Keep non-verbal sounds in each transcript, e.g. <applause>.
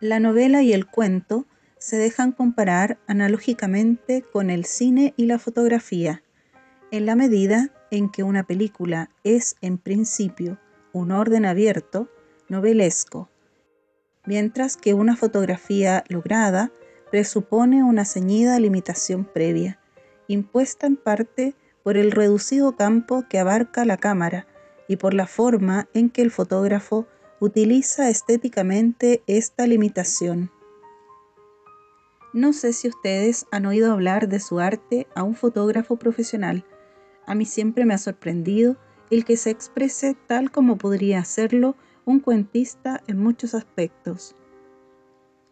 La novela y el cuento se dejan comparar analógicamente con el cine y la fotografía, en la medida en que una película es en principio un orden abierto, novelesco, mientras que una fotografía lograda presupone una ceñida limitación previa, impuesta en parte por el reducido campo que abarca la cámara y por la forma en que el fotógrafo utiliza estéticamente esta limitación. No sé si ustedes han oído hablar de su arte a un fotógrafo profesional. A mí siempre me ha sorprendido el que se exprese tal como podría hacerlo un cuentista en muchos aspectos.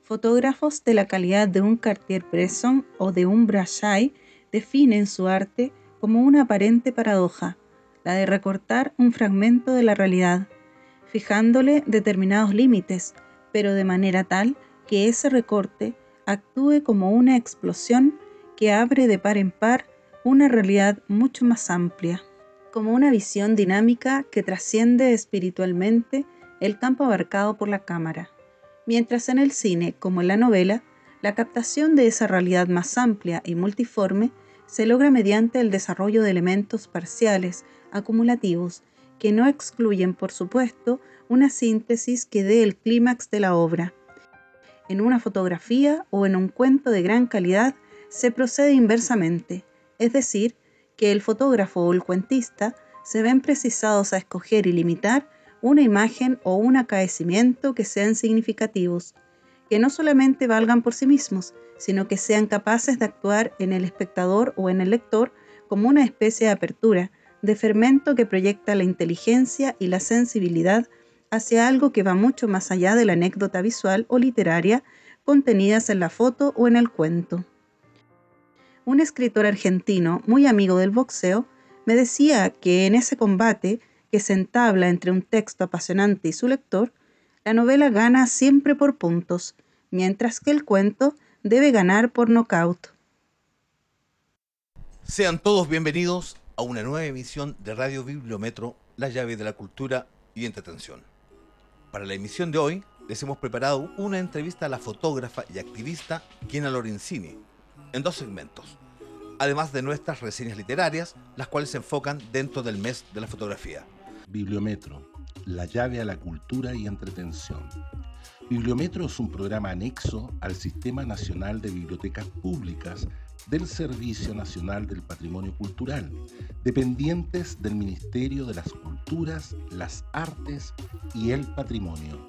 Fotógrafos de la calidad de un Cartier-Bresson o de un Brassai definen su arte como una aparente paradoja, la de recortar un fragmento de la realidad fijándole determinados límites, pero de manera tal que ese recorte actúe como una explosión que abre de par en par una realidad mucho más amplia, como una visión dinámica que trasciende espiritualmente el campo abarcado por la cámara. Mientras en el cine, como en la novela, la captación de esa realidad más amplia y multiforme se logra mediante el desarrollo de elementos parciales, acumulativos, que no excluyen, por supuesto, una síntesis que dé el clímax de la obra. En una fotografía o en un cuento de gran calidad se procede inversamente, es decir, que el fotógrafo o el cuentista se ven precisados a escoger y limitar una imagen o un acaecimiento que sean significativos, que no solamente valgan por sí mismos, sino que sean capaces de actuar en el espectador o en el lector como una especie de apertura, de fermento que proyecta la inteligencia y la sensibilidad hacia algo que va mucho más allá de la anécdota visual o literaria contenidas en la foto o en el cuento. Un escritor argentino muy amigo del boxeo me decía que en ese combate que se entabla entre un texto apasionante y su lector, la novela gana siempre por puntos, mientras que el cuento debe ganar por nocaut. Sean todos bienvenidos a una nueva emisión de Radio Bibliometro, la llave de la cultura y entretención. Para la emisión de hoy, les hemos preparado una entrevista a la fotógrafa y activista Kiena Lorenzini, en dos segmentos, además de nuestras reseñas literarias, las cuales se enfocan dentro del mes de la fotografía. Bibliometro, la llave a la cultura y entretención. Bibliometro es un programa anexo al Sistema Nacional de Bibliotecas Públicas del Servicio Nacional del Patrimonio Cultural, dependientes del Ministerio de las Culturas, las Artes y el Patrimonio.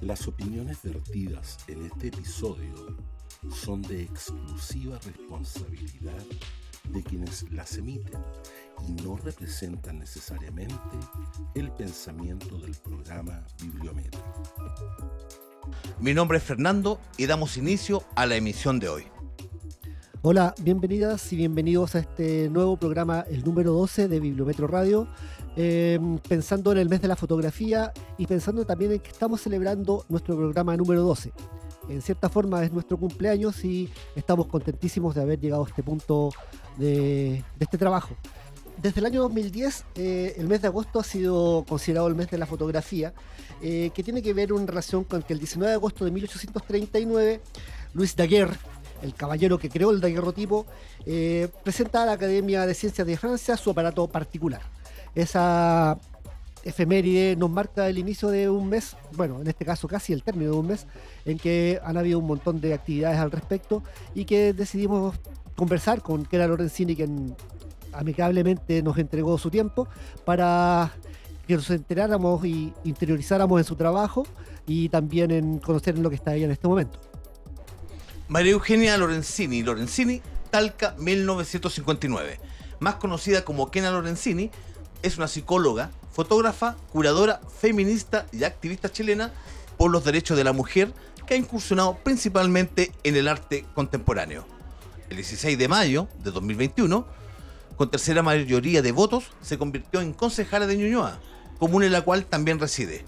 Las opiniones vertidas en este episodio son de exclusiva responsabilidad de quienes las emiten y no representan necesariamente el pensamiento del programa Bibliometro. Mi nombre es Fernando y damos inicio a la emisión de hoy. Hola, bienvenidas y bienvenidos a este nuevo programa, el número 12 de Bibliometro Radio. Em, pensando en el mes de la fotografía y pensando también en que estamos celebrando nuestro programa número 12. En cierta forma es nuestro cumpleaños y estamos contentísimos de haber llegado a este punto de, este trabajo. Desde el año 2010, eh, el mes de agosto ha sido considerado el mes de la fotografía, eh, que tiene que ver en relación con que el 19 de agosto de 1839, Luis Daguerre, el caballero que creó el daguerrotipo, eh, presenta a la Academia de Ciencias de Francia su aparato particular. Esa efeméride nos marca el inicio de un mes, bueno, en este caso casi el término de un mes, en que han habido un montón de actividades al respecto y que decidimos conversar con Kera Lorenzini, quien amigablemente nos entregó su tiempo para que nos enteráramos y interiorizáramos en su trabajo y también en conocer lo que está ella en este momento. María Eugenia Lorenzini, Lorenzini, Talca 1959. Más conocida como Kena Lorenzini, es una psicóloga, fotógrafa, curadora, feminista y activista chilena por los derechos de la mujer que ha incursionado principalmente en el arte contemporáneo. El 16 de mayo de 2021, con tercera mayoría de votos, se convirtió en concejala de Ñuñoa, comuna en la cual también reside.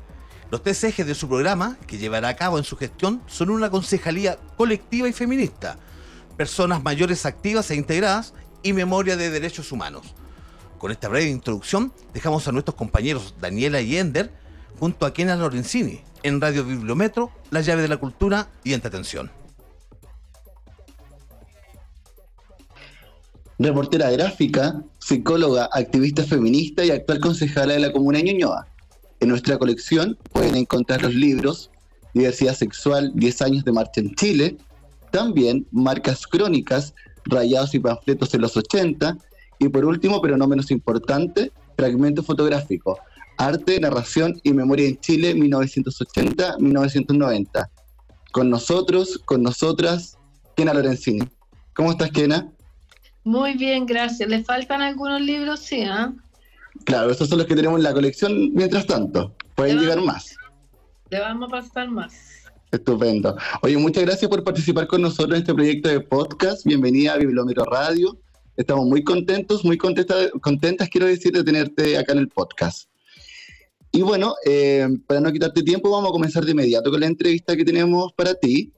Los tres ejes de su programa, que llevará a cabo en su gestión, son una concejalía colectiva y feminista, personas mayores activas e integradas y memoria de derechos humanos. Con esta breve introducción, dejamos a nuestros compañeros Daniela y Ender junto a Kena Lorenzini, en Radio Bibliometro, la llave de la cultura y entretención. Reportera gráfica, psicóloga, activista feminista y actual concejala de la Comuna de Ñuñoa. En nuestra colección pueden encontrar los libros Diversidad Sexual, 10 años de marcha en Chile, también marcas crónicas, rayados y panfletos en los 80, y por último, pero no menos importante, fragmento fotográfico, arte, narración y memoria en Chile 1980-1990. Con nosotros, con nosotras, Kena Lorenzini. ¿Cómo estás, Kena? Muy bien, gracias. ¿Le faltan algunos libros? Sí, ¿ah? Claro, esos son los que tenemos en la colección mientras tanto. Pueden llegar más. Le vamos a pasar más. Estupendo. Oye, muchas gracias por participar con nosotros en este proyecto de podcast. Bienvenida a Bibliometro Radio. Estamos muy contentos, muy contentas, contentas, quiero decir, de tenerte acá en el podcast. Y bueno, eh, para no quitarte tiempo, vamos a comenzar de inmediato con la entrevista que tenemos para ti.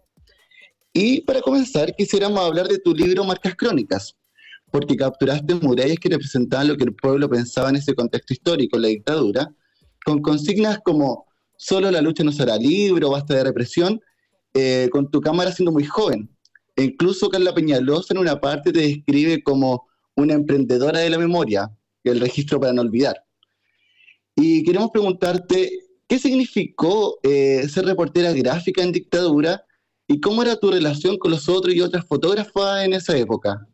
Y para comenzar, quisiéramos hablar de tu libro Marcas Crónicas, porque capturaste murallas que representaban lo que el pueblo pensaba en ese contexto histórico, la dictadura, con consignas como solo la lucha no será libre o basta de represión, eh, con tu cámara siendo muy joven. E incluso Carla Peñalosa en una parte te describe como una emprendedora de la memoria, el registro para no olvidar. Y queremos preguntarte, ¿qué significó eh, ser reportera gráfica en dictadura y cómo era tu relación con los otros y otras fotógrafas en esa época?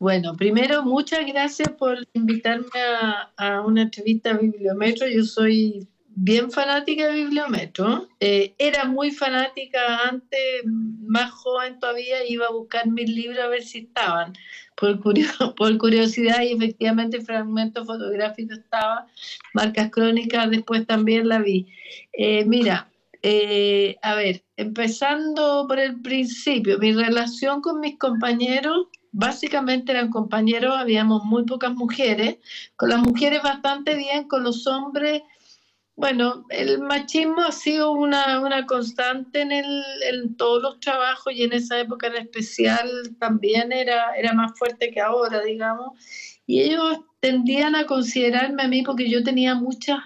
Bueno, primero, muchas gracias por invitarme a, a una entrevista a Bibliometro. Yo soy bien fanática de Bibliometro. Eh, era muy fanática antes, más joven todavía, iba a buscar mis libros a ver si estaban, por, <laughs> por curiosidad, y efectivamente fragmentos fotográficos estaba, marcas crónicas, después también la vi. Eh, mira, eh, a ver, empezando por el principio, mi relación con mis compañeros, básicamente eran compañeros, habíamos muy pocas mujeres, con las mujeres bastante bien, con los hombres bueno, el machismo ha sido una, una constante en, el, en, todos los trabajos y en esa época en especial también era, era más fuerte que ahora, digamos. Y ellos tendían a considerarme a mí porque yo tenía muchas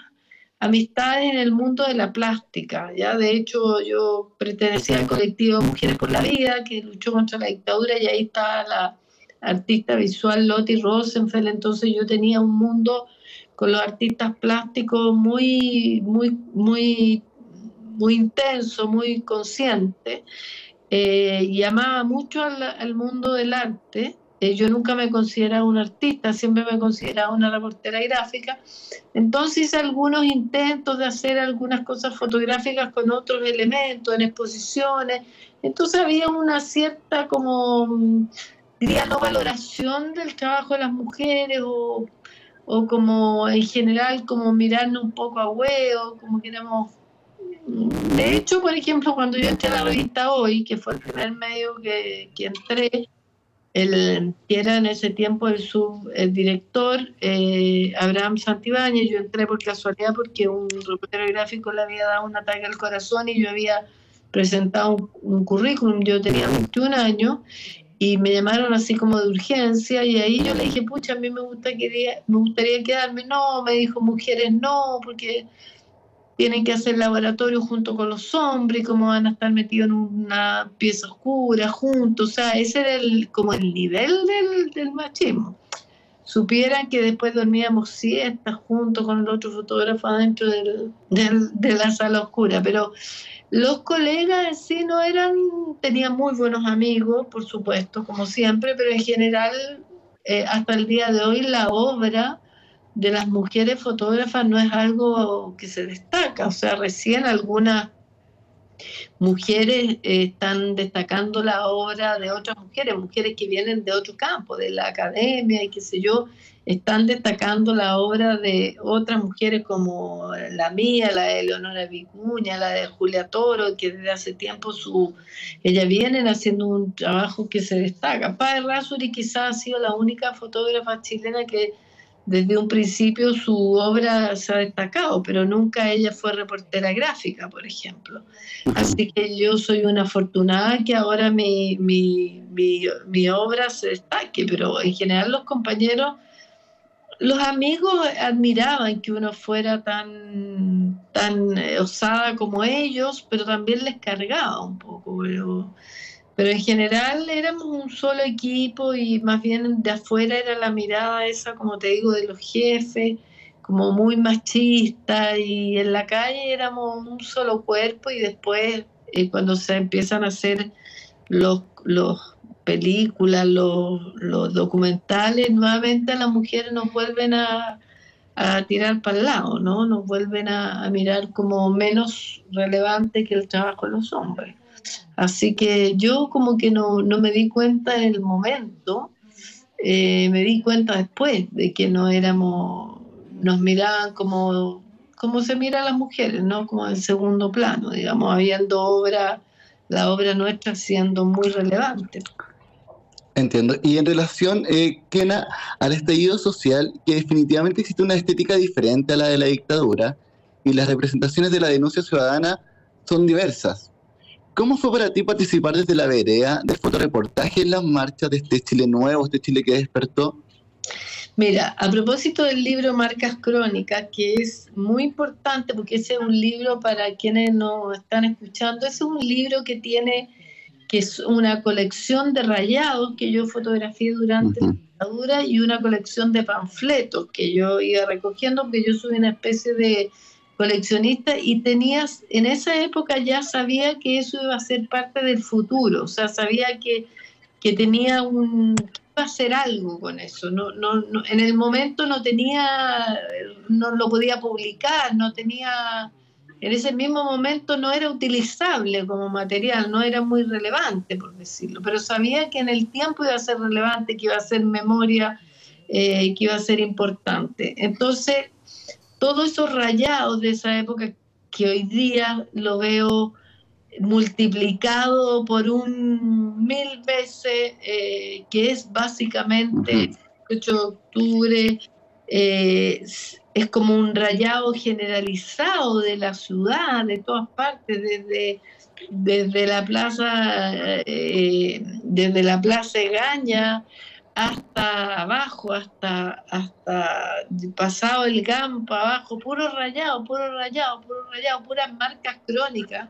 amistades en el mundo de la plástica. Ya de hecho yo pertenecía al colectivo Mujeres por la Vida que luchó contra la dictadura y ahí estaba la artista visual Lottie Rosenfeld. Entonces yo tenía un mundo con los artistas plásticos muy, muy, muy, muy intenso, muy consciente, eh, y amaba mucho al, mundo del arte. Eh, yo nunca me consideraba un artista, siempre me consideraba una reportera gráfica. Entonces hice algunos intentos de hacer algunas cosas fotográficas con otros elementos, en exposiciones. Entonces había una cierta como diría no valoración del trabajo de las mujeres o o como en general como mirarnos un poco a huevo, como queremos... De hecho, por ejemplo, cuando yo entré a la revista Hoy, que fue el primer medio que, que entré, el, que era en ese tiempo el subdirector eh, Abraham Santibáñez, yo entré por casualidad porque un reportero gráfico le había dado un ataque al corazón y yo había presentado un, currículum, yo tenía 21 años y me llamaron así como de urgencia y ahí yo le dije, pucha, a mí me, gusta me gustaría quedarme. No, me dijo, mujeres no, porque tienen que hacer laboratorio junto con los hombres, y como van a estar metidos en una pieza oscura juntos. O sea, ese era el, como el nivel del, del machismo. Supieran que después dormíamos siestas juntos con el otro fotógrafo adentro del, del, de la sala oscura, pero los colegas en sí no eran, tenían muy buenos amigos, por supuesto, como siempre, pero en general, eh, hasta el día de hoy, la obra de las mujeres fotógrafas no es algo que se destaca, o sea, recién algunas mujeres eh, están destacando la obra de otras mujeres, mujeres que vienen de otro campo, de la academia y qué sé yo, están destacando la obra de otras mujeres como la mía, la de Leonora Vicuña, la de Julia Toro, que desde hace tiempo su, ellas vienen haciendo un trabajo que se destaca. Padre Rasuri quizás ha sido la única fotógrafa chilena que desde un principio su obra se ha destacado, pero nunca ella fue reportera gráfica, por ejemplo. Así que yo soy una afortunada que ahora mi, mi, mi, mi obra se destaque, pero en general los compañeros los amigos admiraban que uno fuera tan, tan eh, osada como ellos, pero también les cargaba un poco. Pero, pero en general éramos un solo equipo y más bien de afuera era la mirada esa, como te digo, de los jefes, como muy machista y en la calle éramos un solo cuerpo y después eh, cuando se empiezan a hacer los, los películas, los, documentales, nuevamente las mujeres nos vuelven a, tirar para el lado, ¿no? Nos vuelven a, mirar como menos relevante que el trabajo de los hombres. Así que yo como que no, me di cuenta en el momento, eh, me di cuenta después de que no éramos, nos miraban como, como se mira a las mujeres, ¿no? Como en segundo plano, digamos, habiendo obra, la obra nuestra siendo muy relevante. Entiendo. Y en relación, eh, Kena, al estallido social, que definitivamente existe una estética diferente a la de la dictadura y las representaciones de la denuncia ciudadana son diversas. ¿Cómo fue para ti participar desde la vereda de fotoreportaje en las marchas de este Chile nuevo, este Chile que despertó? Mira, a propósito del libro Marcas Crónicas, que es muy importante porque ese es un libro para quienes nos están escuchando, es un libro que tiene que es una colección de rayados que yo fotografié durante la dictadura y una colección de panfletos que yo iba recogiendo, porque yo soy una especie de coleccionista y tenías, en esa época ya sabía que eso iba a ser parte del futuro, o sea, sabía que, que tenía un, iba a hacer algo con eso, no, no, no, en el momento no tenía, no lo podía publicar, no tenía en ese mismo momento no era utilizable como material, no era muy relevante, por decirlo, pero sabía que en el tiempo iba a ser relevante, que iba a ser memoria, eh, que iba a ser importante. Entonces, todos esos rayados de esa época que hoy día lo veo multiplicado por un mil veces, eh, que es básicamente 8 de octubre, eh, es como un rayado generalizado de la ciudad, de todas partes, desde, desde la plaza, eh, desde la plaza Egaña hasta abajo, hasta, hasta pasado el GAM abajo, puro rayado, puro rayado, puro rayado, puras marcas crónicas.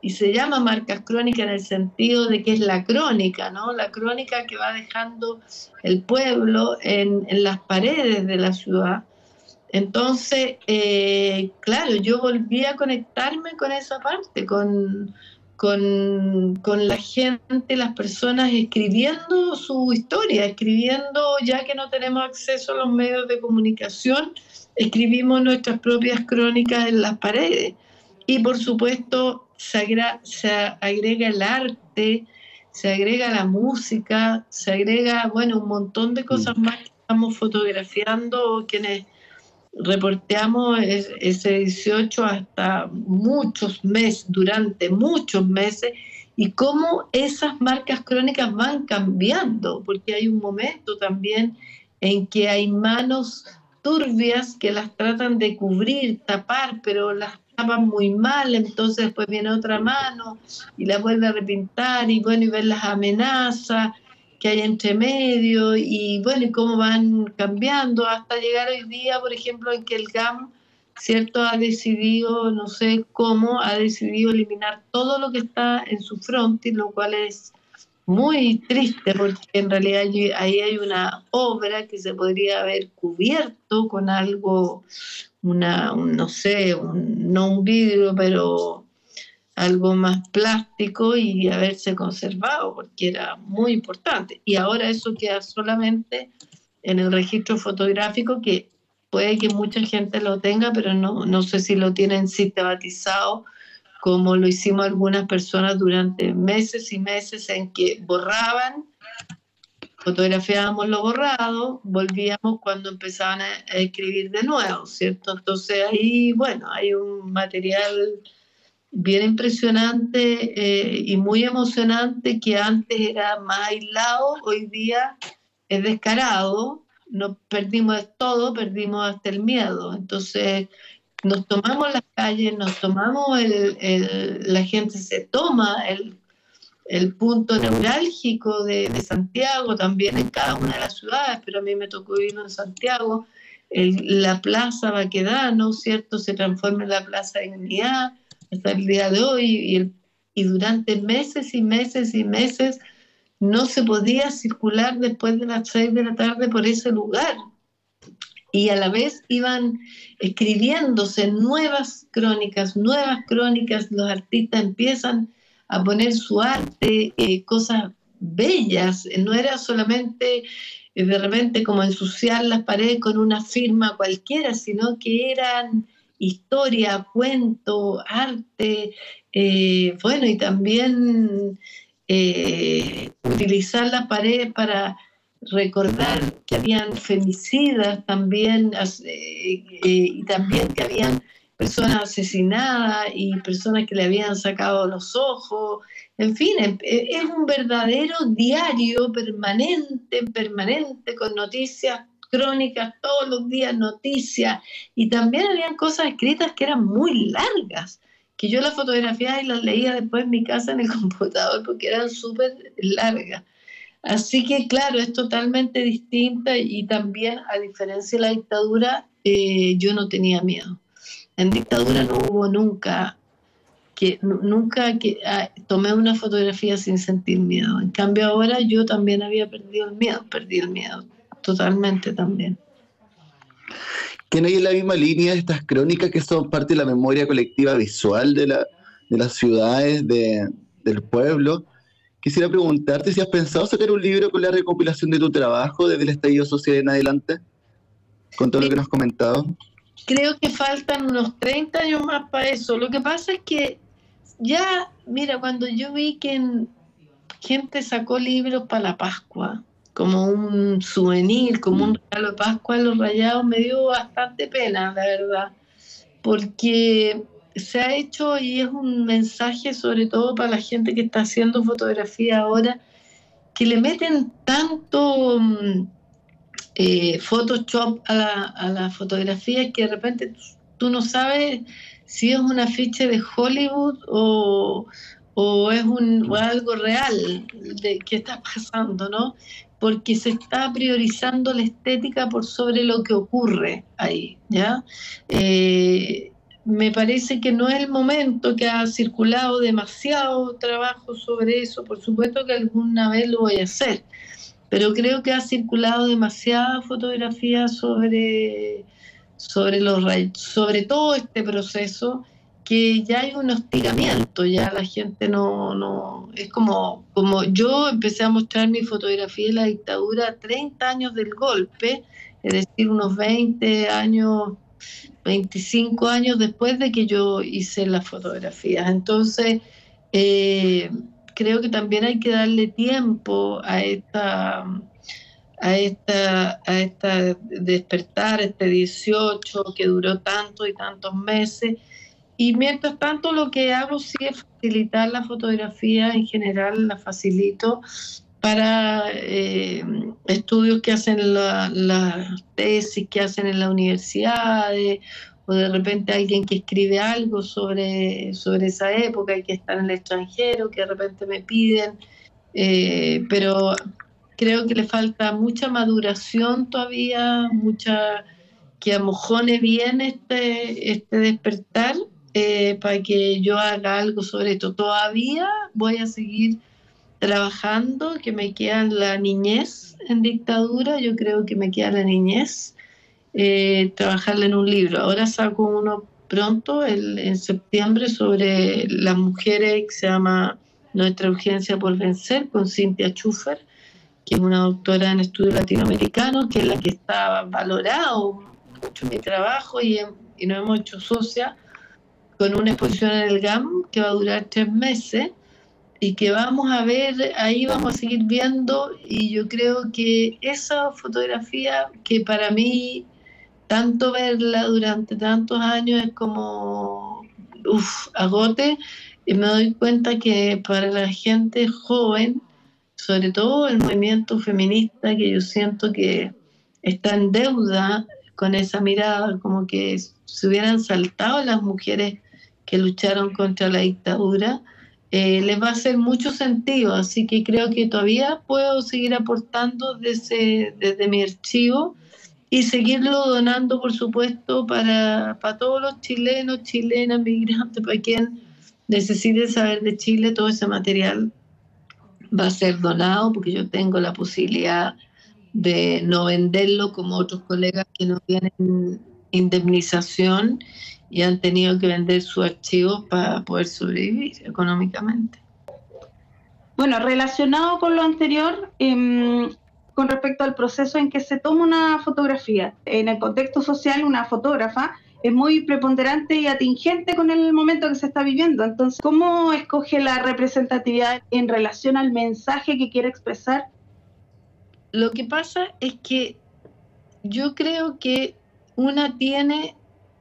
Y se llama marcas crónicas en el sentido de que es la crónica, ¿no? La crónica que va dejando el pueblo en, en las paredes de la ciudad entonces, eh, claro, yo volví a conectarme con esa parte, con, con, la gente, las personas escribiendo su historia, escribiendo, ya que no tenemos acceso a los medios de comunicación, escribimos nuestras propias crónicas en las paredes. Y por supuesto, se, se agrega el arte, se agrega la música, se agrega, bueno, un montón de cosas mm. más que estamos fotografiando, quienes reporteamos ese 18 hasta muchos meses, durante muchos meses, y cómo esas marcas crónicas van cambiando, porque hay un momento también en que hay manos turbias que las tratan de cubrir, tapar, pero las tapan muy mal, entonces después viene otra mano y la vuelve a repintar y bueno, y ver las amenazas que hay entre medio y bueno, y cómo van cambiando hasta llegar hoy día, por ejemplo, en que el GAM, ¿cierto? Ha decidido, no sé cómo, ha decidido eliminar todo lo que está en su frontis, lo cual es muy triste porque en realidad ahí hay una obra que se podría haber cubierto con algo, una, no sé, no un vidrio, pero algo más plástico y haberse conservado, porque era muy importante. Y ahora eso queda solamente en el registro fotográfico, que puede que mucha gente lo tenga, pero no, no sé si lo tienen sistematizado, como lo hicimos algunas personas durante meses y meses en que borraban, fotografiábamos lo borrado, volvíamos cuando empezaban a escribir de nuevo, ¿cierto? Entonces ahí, bueno, hay un material bien impresionante eh, y muy emocionante que antes era más aislado, hoy día es descarado, no perdimos todo, perdimos hasta el miedo. Entonces nos tomamos las calles, nos tomamos el, la gente se toma el, punto neurálgico de, de, Santiago, también en cada una de las ciudades, pero a mí me tocó vivir en Santiago, la plaza va a quedar, ¿no cierto? Se transforma en la plaza de unidad hasta el día de hoy y, durante meses y meses y meses no se podía circular después de las seis de la tarde por ese lugar. Y a la vez iban escribiéndose nuevas crónicas, nuevas crónicas, los artistas empiezan a poner su arte, eh, cosas bellas, no era solamente eh, de repente como ensuciar las paredes con una firma cualquiera, sino que eran historia, cuento, arte, eh, bueno, y también utilizar las paredes para recordar que habían femicidas también, y también que habían personas asesinadas y personas que le habían sacado los ojos. En fin, es un verdadero diario permanente, permanente, con noticias crónicas, todos los días noticias. Y también habían cosas escritas que eran muy largas, que yo las fotografiaba y las leía después en mi casa en el <laughs> computador porque eran súper largas. Así que claro, es totalmente distinta y también a diferencia de la dictadura, eh, yo no tenía miedo. En dictadura no hubo nunca que nunca que ah, tomé una fotografía sin sentir miedo. En cambio ahora yo también había perdido el miedo, perdí el miedo totalmente también. Que no hay en la misma línea de estas crónicas que son parte de la memoria colectiva visual de, la, de las ciudades, de, del pueblo. Quisiera preguntarte si has pensado sacar un libro con la recopilación de tu trabajo desde el estallido social en adelante, con todo lo que nos has comentado creo que faltan unos 30 años más para eso. Lo que pasa es que ya, mira, cuando yo vi que gente sacó libros para la Pascua, como un souvenir, como un regalo de Pascua a los rayados, me dio bastante pena, la verdad, porque se ha hecho y es un mensaje sobre todo para la gente que está haciendo fotografía ahora, que le meten tanto mm, eh, Photoshop a la, a la, fotografía que de repente tú, no sabes si es un afiche de Hollywood o, o es un, algo real de qué está pasando, ¿no? Porque se está priorizando la estética por sobre lo que ocurre ahí, ¿ya? Eh, me parece que no es el momento que ha circulado demasiado trabajo sobre eso, por supuesto que alguna vez lo voy a hacer, pero creo que ha circulado demasiada fotografía sobre, sobre, los, sobre todo este proceso que ya hay un hostigamiento, ya la gente no, no, es como, como yo empecé a mostrar mi fotografía de la dictadura 30 años del golpe, es decir, unos 20 años, 25 años después de que yo hice las fotografías. Entonces, eh, creo que también hay que darle tiempo a esta a esta, a esta despertar, este 18 que duró tanto y tantos meses. Y mientras tanto lo que hago sí es facilitar la fotografía en general, la facilito para eh, estudios que hacen las la tesis, que hacen en las universidades o de repente alguien que escribe algo sobre, sobre esa época y que está en el extranjero, que de repente me piden, eh, pero creo que le falta mucha maduración todavía, mucha que amojone bien este, este despertar eh, para que yo haga algo sobre esto. Todavía voy a seguir trabajando, que me queda la niñez en dictadura, yo creo que me queda la niñez eh, trabajarle en un libro. Ahora saco uno pronto, el, en septiembre, sobre las mujeres que se llama Nuestra Urgencia por Vencer, con Cynthia Schufer, que es una doctora en estudios latinoamericanos, que es la que está valorado mucho mi trabajo y, y nos hemos hecho socia con una exposición en el GAM que va a durar tres meses y que vamos a ver, ahí vamos a seguir viendo y yo creo que esa fotografía que para mí tanto verla durante tantos años es como, uff, agote, y me doy cuenta que para la gente joven, sobre todo el movimiento feminista, que yo siento que está en deuda con esa mirada, como que se hubieran saltado las mujeres que lucharon contra la dictadura, eh, les va a hacer mucho sentido. Así que creo que todavía puedo seguir aportando desde, desde mi archivo y seguirlo donando, por supuesto, para, para todos los chilenos, chilenas, migrantes, para quien necesite saber de Chile, todo ese material va a ser donado porque yo tengo la posibilidad de no venderlo como otros colegas que no tienen indemnización y han tenido que vender sus archivos para poder sobrevivir económicamente. Bueno, relacionado con lo anterior, em, con respecto al proceso en que se toma una fotografía, en el contexto social, una fotógrafa es muy preponderante y atingente con el momento que se está viviendo. Entonces, ¿cómo escoge la representatividad en relación al mensaje que quiere expresar? Lo que pasa es que yo creo que una tiene,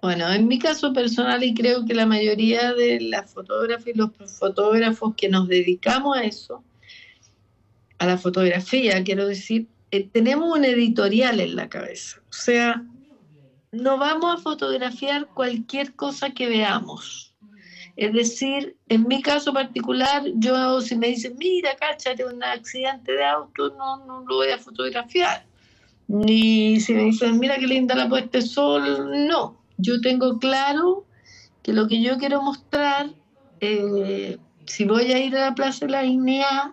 bueno, en mi caso personal y creo que la mayoría de las fotógrafas y los fotógrafos que nos dedicamos a eso, a la fotografía, quiero decir, eh, tenemos un editorial en la cabeza. O sea, no vamos a fotografiar cualquier cosa que veamos. Es decir, en mi caso particular, yo si me dicen, mira, cáchate un accidente de auto, no, no lo voy a fotografiar. Ni si me dicen, mira qué linda la puesta de sol, no. Yo tengo claro que lo que yo quiero mostrar, eh, si voy a ir a la Plaza de la Dignidad,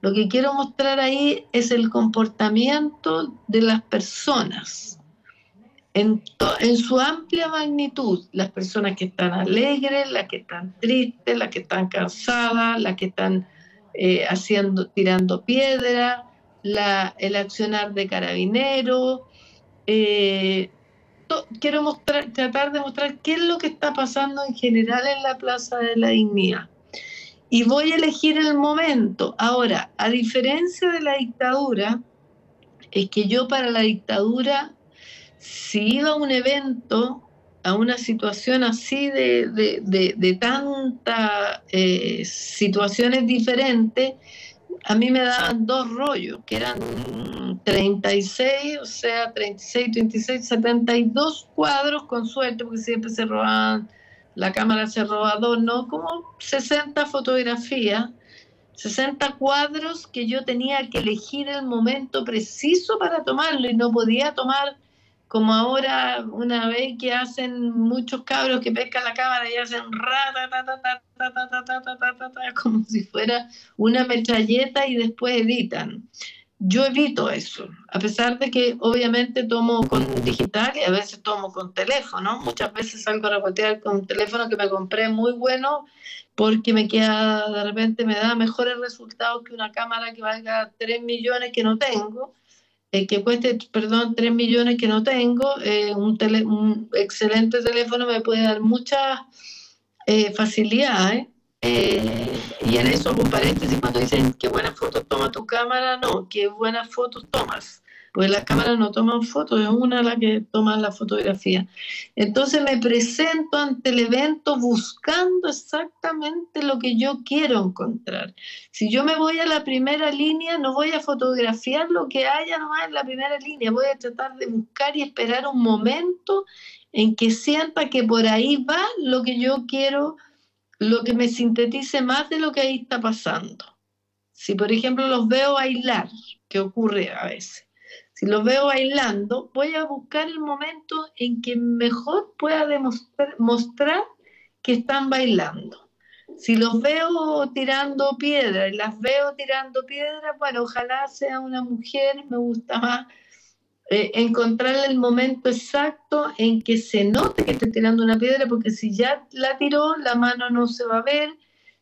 lo que quiero mostrar ahí es el comportamiento de las personas en, su amplia magnitud, las personas que están alegres, las que están tristes, las que están cansadas, las que están eh, haciendo, tirando piedra, el accionar de carabineros. Eh, quiero mostrar, tratar de mostrar qué es lo que está pasando en general en la Plaza de la Dignidad. Y voy a elegir el momento. Ahora, a diferencia de la dictadura, es que yo para la dictadura si iba a un evento, a una situación así de, de, tantas eh, situaciones diferentes, a mí me daban dos rollos, que eran 36, o sea, 36, 36, 72 cuadros con suerte, porque siempre se robaban, la cámara se roba dos, ¿no? Como 60 fotografías, 60 cuadros que yo tenía que elegir el momento preciso para tomarlo y no podía tomar como ahora una vez que hacen muchos cabros que pescan la cámara y hacen como si fuera una metralleta y después editan. Yo evito eso, a pesar de que obviamente tomo con digital y a veces tomo con teléfono. Muchas veces salgo a reportear con un teléfono que me compré muy bueno porque me queda, de repente me da mejores resultados que una cámara que valga 3 millones que no tengo eh, que cueste, perdón, 3 millones que no tengo, eh, un, un, excelente teléfono me puede dar muchas eh, facilidades. y en eso, con paréntesis, cuando dicen qué buenas fotos toma tu cámara, no, qué buenas fotos tomas pues las cámaras no toman fotos, es una la que toma la fotografía. Entonces me presento ante el evento buscando exactamente lo que yo quiero encontrar. Si yo me voy a la primera línea, no voy a fotografiar lo que haya nomás en la primera línea, voy a tratar de buscar y esperar un momento en que sienta que por ahí va lo que yo quiero, lo que me sintetice más de lo que ahí está pasando. Si por ejemplo los veo bailar, que ocurre a veces, si los veo bailando, voy a buscar el momento en que mejor pueda demostrar, mostrar que están bailando. Si los veo tirando piedra y las veo tirando piedra, bueno, ojalá sea una mujer, me gusta más eh, encontrar el momento exacto en que se note que está tirando una piedra, porque si ya la tiró, la mano no se va a ver.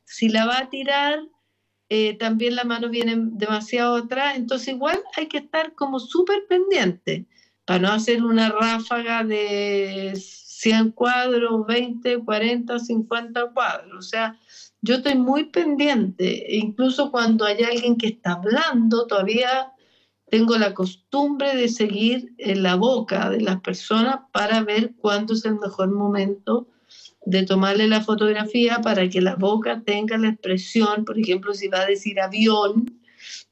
Si la va a tirar, eh, también la mano viene demasiado atrás, entonces igual hay que estar como súper pendiente para no hacer una ráfaga de 100 cuadros, 20, 40, 50 cuadros. O sea, yo estoy muy pendiente, incluso cuando hay alguien que está hablando, todavía tengo la costumbre de seguir en la boca de las personas para ver cuándo es el mejor momento de tomarle la fotografía para que la boca tenga la expresión, por ejemplo, si va a decir avión,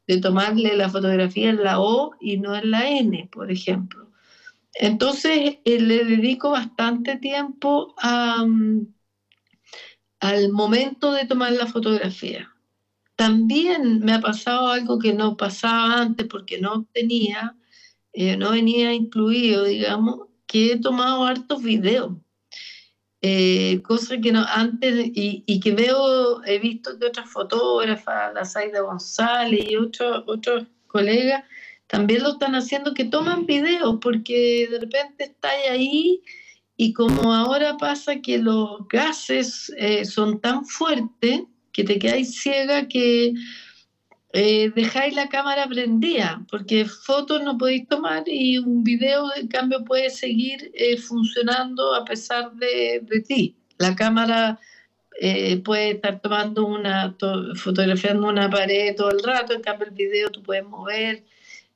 de tomarle la fotografía en la O y no en la N, por ejemplo. Entonces, eh, le dedico bastante tiempo al momento de tomar la fotografía. También me ha pasado algo que no pasaba antes porque no tenía eh, no venía incluido, digamos, que he tomado hartos videos. Eh, cosas que no antes y, que veo, he visto que otras fotógrafas, la Zaida González y otros otros colegas también lo están haciendo, que toman videos porque de repente está ahí y como ahora pasa que los gases eh, son tan fuertes que te quedáis ciega que eh, dejáis la cámara prendida, porque fotos no podéis tomar y un video, en cambio, puede seguir eh, funcionando a pesar de, ti. La cámara eh, puede estar tomando una, fotografiando una pared todo el rato, en cambio, el video tú puedes mover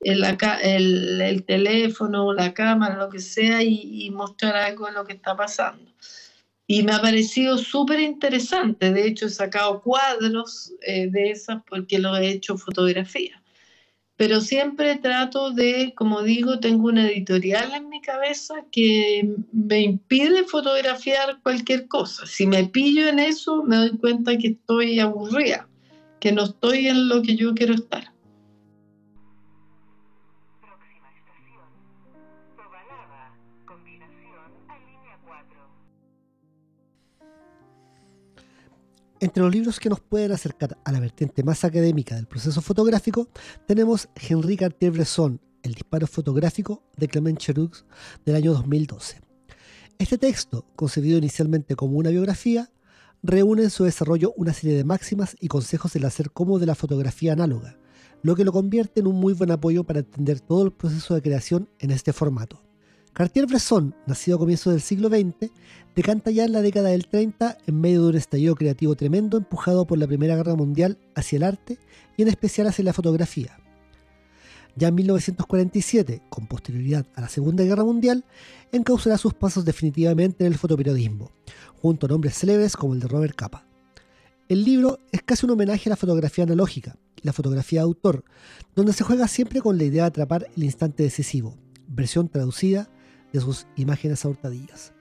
el, el, el teléfono, la cámara, lo que sea, y, y mostrar algo de lo que está pasando y me ha parecido súper interesante. De hecho, he sacado cuadros eh, de esas porque lo he hecho fotografía. Pero siempre trato de, como digo, tengo una editorial en mi cabeza que me impide fotografiar cualquier cosa. Si me pillo en eso, me doy cuenta que estoy aburrida, que no estoy en lo que yo quiero estar. Entre los libros que nos pueden acercar a la vertiente más académica del proceso fotográfico, tenemos Henri Cartier-Bresson, El disparo fotográfico de Clement Cherux del año 2012. Este texto, concebido inicialmente como una biografía, reúne en su desarrollo una serie de máximas y consejos del hacer como de la fotografía análoga, lo que lo convierte en un muy buen apoyo para entender todo el proceso de creación en este formato. Cartier-Bresson, nacido a comienzos del siglo XX, decanta ya en la década del 30 en medio de un estallido creativo tremendo empujado por la Primera Guerra Mundial hacia el arte y en especial hacia la fotografía. Ya en 1947, con posterioridad a la Segunda Guerra Mundial, encauzará sus pasos definitivamente en el fotoperiodismo, junto a nombres célebres como el de Robert Capa. El libro es casi un homenaje a la fotografía analógica, la fotografía de autor, donde se juega siempre con la idea de atrapar el instante decisivo, versión traducida de sus imágenes a hurtadillas.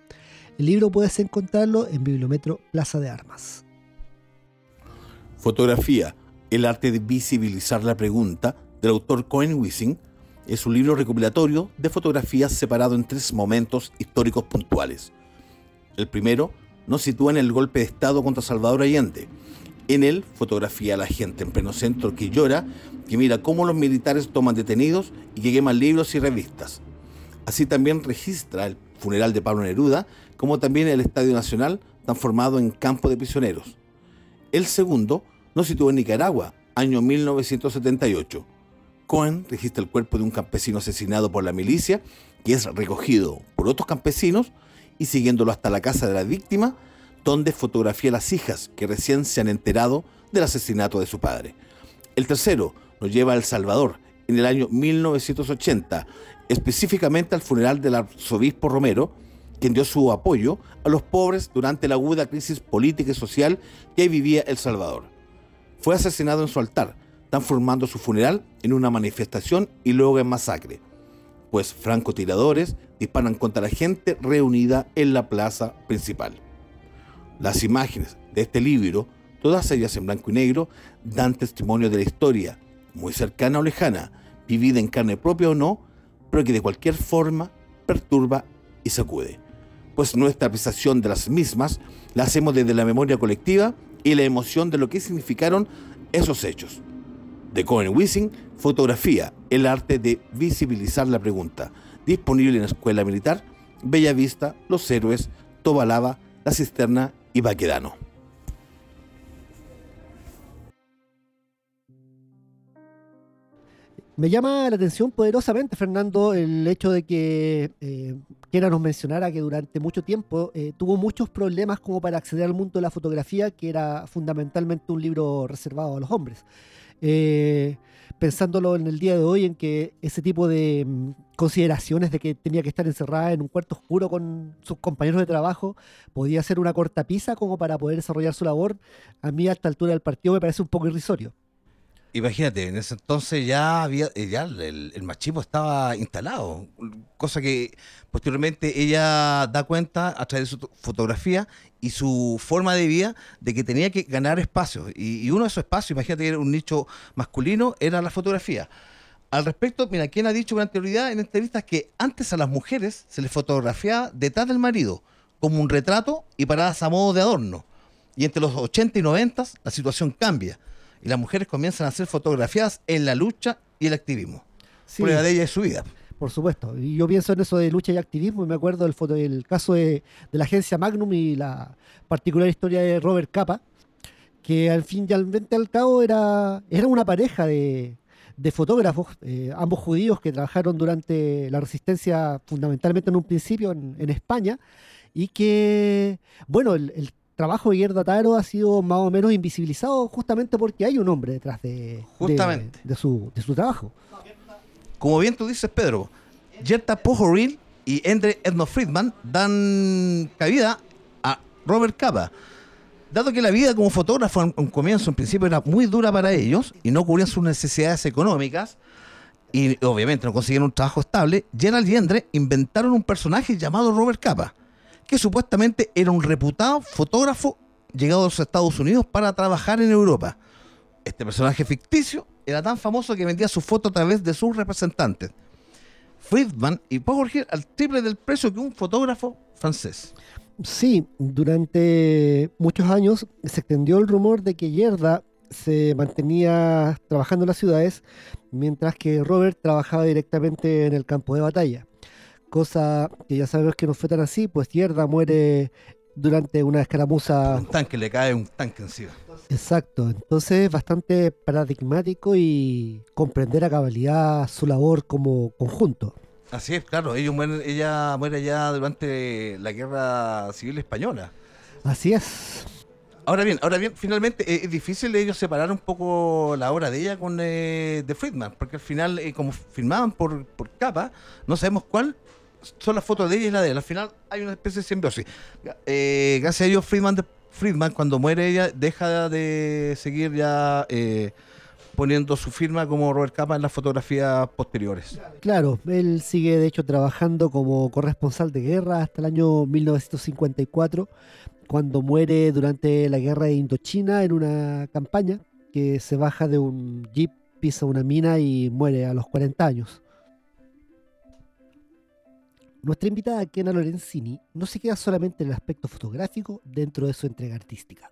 El libro puedes encontrarlo en Bibliometro Plaza de Armas. Fotografía, el arte de visibilizar la pregunta, del autor Cohen Wissing, es un libro recopilatorio de fotografías separado en tres momentos históricos puntuales. El primero nos sitúa en el golpe de Estado contra Salvador Allende. En él fotografía a la gente en pleno centro que llora, que mira cómo los militares toman detenidos y que queman libros y revistas. Así también registra el funeral de Pablo Neruda, como también el Estadio Nacional, transformado en campo de prisioneros. El segundo nos sitúa en Nicaragua, año 1978. Cohen registra el cuerpo de un campesino asesinado por la milicia, que es recogido por otros campesinos y siguiéndolo hasta la casa de la víctima, donde fotografía a las hijas que recién se han enterado del asesinato de su padre. El tercero nos lleva a El Salvador, en el año 1980, específicamente al funeral del arzobispo Romero, quien dio su apoyo a los pobres durante la aguda crisis política y social que vivía El Salvador. Fue asesinado en su altar, transformando su funeral en una manifestación y luego en masacre, pues francotiradores disparan contra la gente reunida en la plaza principal. Las imágenes de este libro, todas ellas en blanco y negro, dan testimonio de la historia, muy cercana o lejana, vivida en carne propia o no, pero que de cualquier forma perturba y sacude. Pues nuestra apreciación de las mismas la hacemos desde la memoria colectiva y la emoción de lo que significaron esos hechos. De Cohen Wissing, fotografía, el arte de visibilizar la pregunta, disponible en la Escuela Militar, Bella Vista, Los Héroes, Tobalaba, La Cisterna y Baquedano. Me llama la atención poderosamente, Fernando, el hecho de que eh, Quiera nos mencionara que durante mucho tiempo eh, tuvo muchos problemas como para acceder al mundo de la fotografía, que era fundamentalmente un libro reservado a los hombres. Eh, pensándolo en el día de hoy, en que ese tipo de mm, consideraciones de que tenía que estar encerrada en un cuarto oscuro con sus compañeros de trabajo podía ser una cortapisa como para poder desarrollar su labor, a mí a esta altura del partido me parece un poco irrisorio. Imagínate, en ese entonces ya había eh, ya el, machismo estaba instalado, cosa que posteriormente ella da cuenta a través de su fotografía y su forma de vida de que tenía que ganar espacios. Y, uno de esos espacios, imagínate que era un nicho masculino, era la fotografía. Al respecto, mira, quien ha dicho con anterioridad en entrevistas que antes a las mujeres se les fotografiaba detrás del marido, como un retrato y paradas a modo de adorno. Y entre los 80 y 90 la situación cambia y las mujeres comienzan a ser fotografiadas en la lucha y el activismo. Sí, Prueba de ella es su vida. por supuesto. Y yo pienso en eso de lucha y activismo y me acuerdo del, foto, del caso de, de la agencia Magnum y la particular historia de Robert Capa, que al fin y al, al cabo era, era una pareja de, de fotógrafos, eh, ambos judíos que trabajaron durante la resistencia fundamentalmente en un principio en, en España y que, bueno, el, el trabajo de Gerda Taro ha sido más o menos invisibilizado justamente porque hay un hombre detrás de, Justamente. de su, de su trabajo. Como bien tú dices, Pedro, Jetta Pojoril y Endre Edno Friedman dan cabida a Robert Capa. Dado que la vida como fotógrafo en un comienzo, en principio, era muy dura para ellos y no cubrían sus necesidades económicas, y obviamente no consiguieron un trabajo estable, Gerald y Endre inventaron un personaje llamado Robert Capa, que supuestamente era un reputado fotógrafo llegado a los Estados Unidos para trabajar en Europa. Este personaje ficticio era tan famoso que vendía su foto a través de sus representantes. Friedman y Pogorgier al triple del precio que un fotógrafo francés. Sí, durante muchos años se extendió el rumor de que Yerda se mantenía trabajando en las ciudades, mientras que Robert trabajaba directamente en el campo de batalla. Cosa que ya sabemos que no fue tan así, pues Yerda muere durante una escaramuza. Un tanque le cae un tanque encima. Exacto, entonces es bastante paradigmático y comprender a cabalidad su labor como conjunto. Así es, claro. Ellos mueren, ella muere ya durante la guerra civil española. Así es. Ahora bien, ahora bien, finalmente eh, es difícil ellos separar un poco la obra de ella con eh, de Friedman, porque al final, eh, como firmaban por, por capa, no sabemos cuál son las fotos de ella y la de él. Al final hay una especie de simbiosis. Eh, gracias a ellos, Friedman, Friedman, cuando muere ella, deja de seguir ya eh, poniendo su firma como Robert Capa en las fotografías posteriores. Claro, él sigue de hecho trabajando como corresponsal de guerra hasta el año 1954, cuando muere durante la guerra de Indochina en una campaña que se baja de un jeep, pisa una mina y muere a los 40 años. Nuestra invitada Kena Lorenzini no se queda solamente en el aspecto fotográfico dentro de su entrega artística.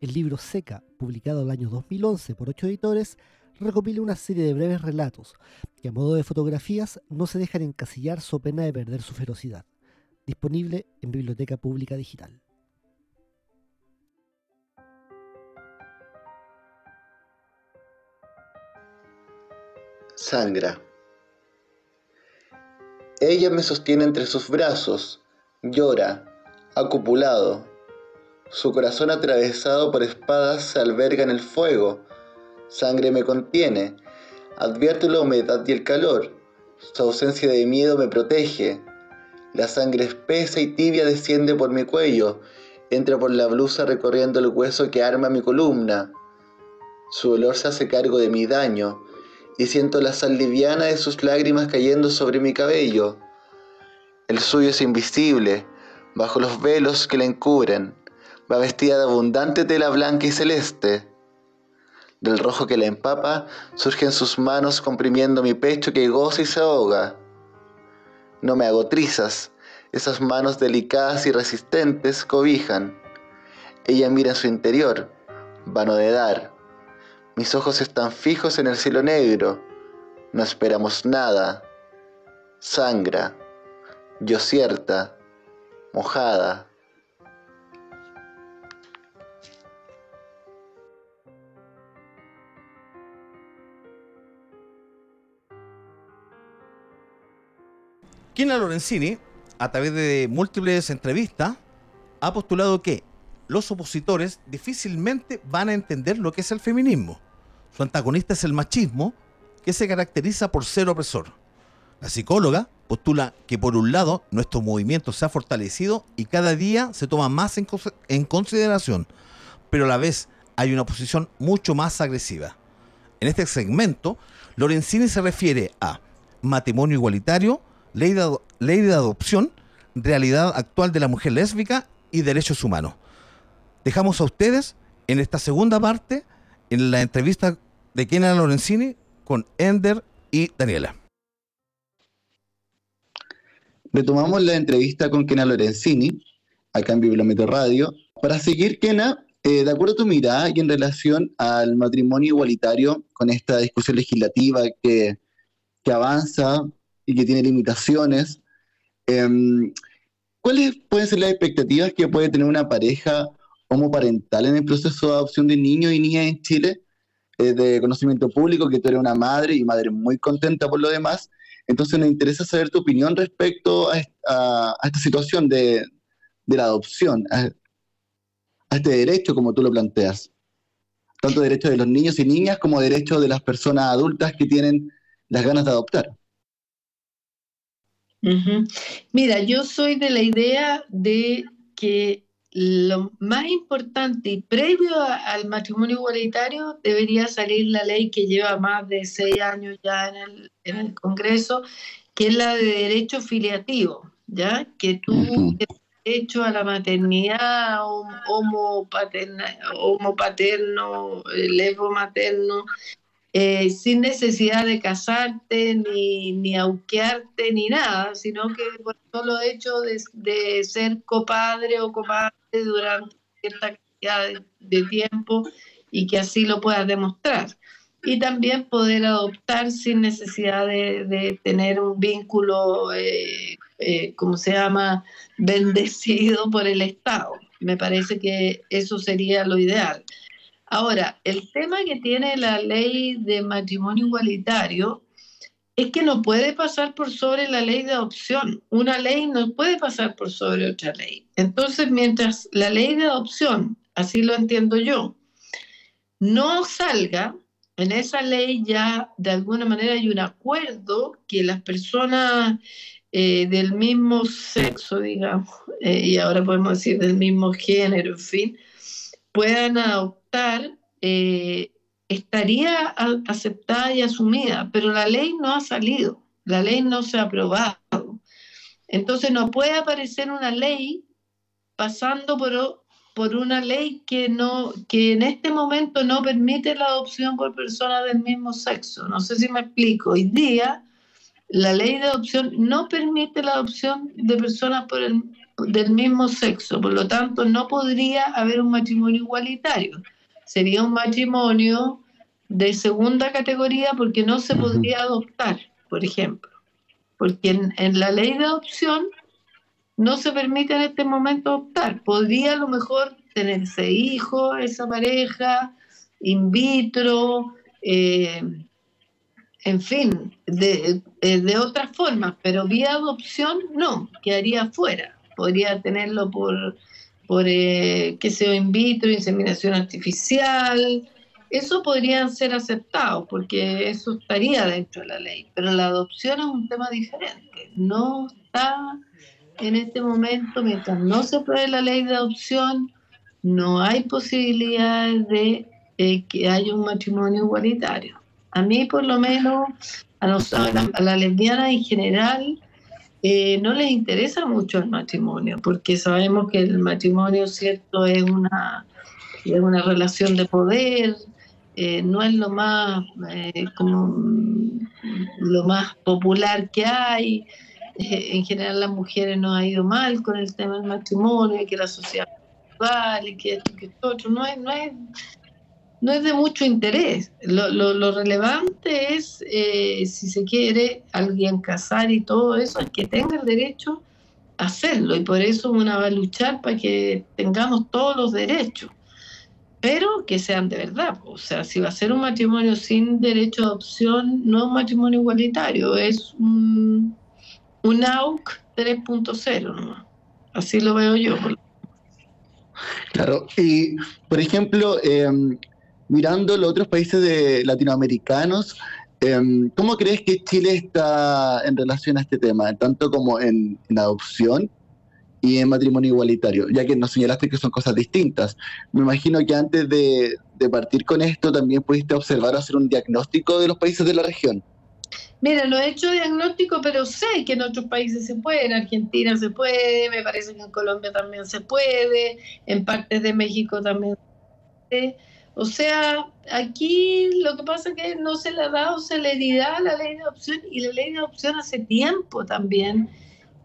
El libro Seca, publicado el año 2011 por ocho editores, recopila una serie de breves relatos que a modo de fotografías no se dejan encasillar so pena de perder su ferocidad. Disponible en Biblioteca Pública Digital. Sangra. Ella me sostiene entre sus brazos, llora, acupulado. Su corazón atravesado por espadas se alberga en el fuego. Sangre me contiene, advierto la humedad y el calor. Su ausencia de miedo me protege. La sangre espesa y tibia desciende por mi cuello, entra por la blusa recorriendo el hueso que arma mi columna. Su olor se hace cargo de mi daño, y siento la sal liviana de sus lágrimas cayendo sobre mi cabello. El suyo es invisible, bajo los velos que la encubren, va vestida de abundante tela blanca y celeste. Del rojo que la empapa surgen sus manos comprimiendo mi pecho que goza y se ahoga. No me hago trizas, esas manos delicadas y resistentes cobijan. Ella mira en su interior, vano de dar. Mis ojos están fijos en el cielo negro. No esperamos nada. Sangra. Yo cierta. Mojada. Kina Lorenzini, a través de múltiples entrevistas, ha postulado que los opositores difícilmente van a entender lo que es el feminismo. Su antagonista es el machismo, que se caracteriza por ser opresor. La psicóloga postula que por un lado nuestro movimiento se ha fortalecido y cada día se toma más en, cons- en consideración, pero a la vez hay una posición mucho más agresiva. En este segmento, Lorenzini se refiere a matrimonio igualitario, ley de, ley de adopción, realidad actual de la mujer lésbica y derechos humanos. Dejamos a ustedes en esta segunda parte, en la entrevista de Kena Lorenzini con Ender y Daniela. Retomamos la entrevista con Kena Lorenzini, acá en Bibliometro Radio. Para seguir, Kena, eh, de acuerdo a tu mirada y en relación al matrimonio igualitario, con esta discusión legislativa que, que avanza y que tiene limitaciones, em, ¿cuáles pueden ser las expectativas que puede tener una pareja homoparental en el proceso de adopción de niños y niñas en Chile? Eh, de conocimiento público, que tú eres una madre y madre muy contenta por lo demás. Entonces nos interesa saber tu opinión respecto a, esta situación de, la adopción, a, este derecho como tú lo planteas. Tanto derecho de los niños y niñas como derecho de las personas adultas que tienen las ganas de adoptar. Mira, yo soy de la idea de que lo más importante y previo al matrimonio igualitario debería salir la ley que lleva más de seis años ya en el, en el Congreso, que es la de derecho filiativo, ¿ya? Que tú tienes derecho a la maternidad, homo, paterno, homo paterno, levo materno, eh, sin necesidad de casarte, ni, ni auquearte, ni nada, sino que por solo hecho de, de ser copadre o comadre durante cierta cantidad de, tiempo y que así lo puedas demostrar. Y también poder adoptar sin necesidad de, tener un vínculo, eh, eh, como se llama?, <laughs> bendecido por el Estado. Me parece que eso sería lo ideal. Ahora, el tema que tiene la ley de matrimonio igualitario es que no puede pasar por sobre la ley de adopción. Una ley no puede pasar por sobre otra ley. Entonces, mientras la ley de adopción, así lo entiendo yo, no salga, en esa ley ya de alguna manera hay un acuerdo que las personas eh, del mismo sexo, digamos, eh, y ahora podemos decir del mismo género, en fin, puedan adoptar eh, estaría aceptada y asumida, pero la ley no ha salido, la ley no se ha aprobado. Entonces no puede aparecer una ley pasando por, por una ley que, no, que en este momento no permite la adopción por personas del mismo sexo. No sé si me explico. Hoy día la ley de adopción no permite la adopción de personas por el, del mismo sexo, por lo tanto no podría haber un matrimonio igualitario. Sería un matrimonio de segunda categoría porque no se podría adoptar, por ejemplo. Porque en, la ley de adopción no se permite en este momento adoptar. Podría a lo mejor tenerse hijos, esa pareja, in vitro, eh, en fin, de, de, otras formas, pero vía adopción no, quedaría fuera. Podría tenerlo por, por eh, qué sé in vitro, inseminación artificial, eso podrían ser aceptados porque eso estaría dentro de la ley, pero la adopción es un tema diferente. No está en este momento, mientras no se apruebe la ley de adopción, no hay posibilidades de eh, que haya un matrimonio igualitario. A mí, por lo menos, a, los, a, la, lesbiana en general, eh, no les interesa mucho el matrimonio, porque sabemos que el matrimonio, cierto, es una, es una relación de poder, eh, no es lo más eh, como lo más popular que hay. Eh, en general las mujeres no ha ido mal con el tema del matrimonio, que la sociedad vale, que esto, que esto otro, no es, no es, no es de mucho interés. Lo, lo, lo relevante es, si se quiere, alguien casar y todo eso, el que tenga el derecho a hacerlo. Y por eso una va a luchar para que tengamos todos los derechos pero que sean de verdad. O sea, si va a ser un matrimonio sin derecho a adopción, no es un matrimonio igualitario, es un, un AUC 3.0 Así lo veo yo. Claro, y por ejemplo, em, mirando los otros países de latinoamericanos, em, ¿cómo crees que Chile está en relación a este tema, tanto como en, adopción y en matrimonio igualitario, ya que nos señalaste que son cosas distintas. Me imagino que antes de, partir con esto también pudiste observar o hacer un diagnóstico de los países de la región. Mira, no he hecho diagnóstico, pero sé que en otros países se puede, en Argentina se puede, me parece que en Colombia también se puede, en partes de México también se puede. O sea, aquí lo que pasa es que no se le ha dado celeridad a la ley de adopción y la ley de adopción hace tiempo también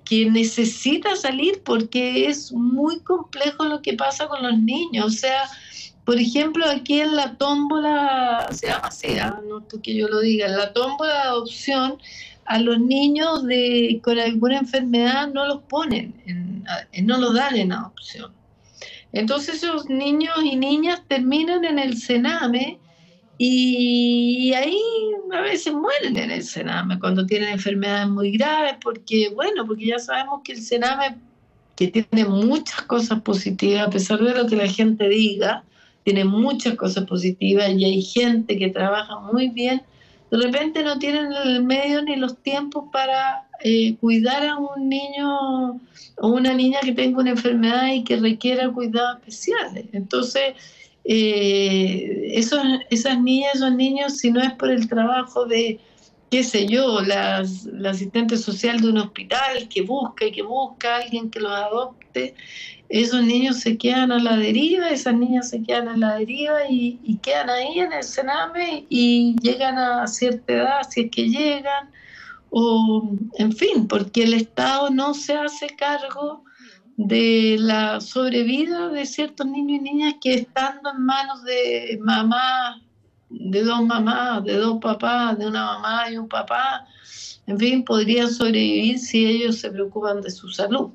que necesita salir porque es muy complejo lo que pasa con los niños. O sea, por ejemplo, aquí en la tómbola, se llama así, ¿ah? no que yo lo diga, en la tómbola de adopción, a los niños de, con alguna enfermedad no los ponen, no los dan en adopción. Entonces esos niños y niñas terminan en el Sename y ahí a veces mueren en el Sename cuando tienen enfermedades muy graves, porque bueno, porque ya sabemos que el Sename, que tiene muchas cosas positivas, a pesar de lo que la gente diga, tiene muchas cosas positivas y hay gente que trabaja muy bien, de repente no tienen el medio ni los tiempos para eh, cuidar a un niño o una niña que tenga una enfermedad y que requiera cuidados especiales. Entonces, eh, esos, esas niñas, esos niños, si no es por el trabajo de, qué sé yo, las, la asistente social de un hospital que busca y que busca a alguien que los adopte, esos niños se quedan a la deriva, esas niñas se quedan a la deriva y, y quedan ahí en el Sename y llegan a cierta edad, si es que llegan, o en fin, porque el Estado no se hace cargo de la sobrevida de ciertos niños y niñas que estando en manos de mamás, de dos mamás, de dos papás, de una mamá y un papá, en fin, podrían sobrevivir si ellos se preocupan de su salud.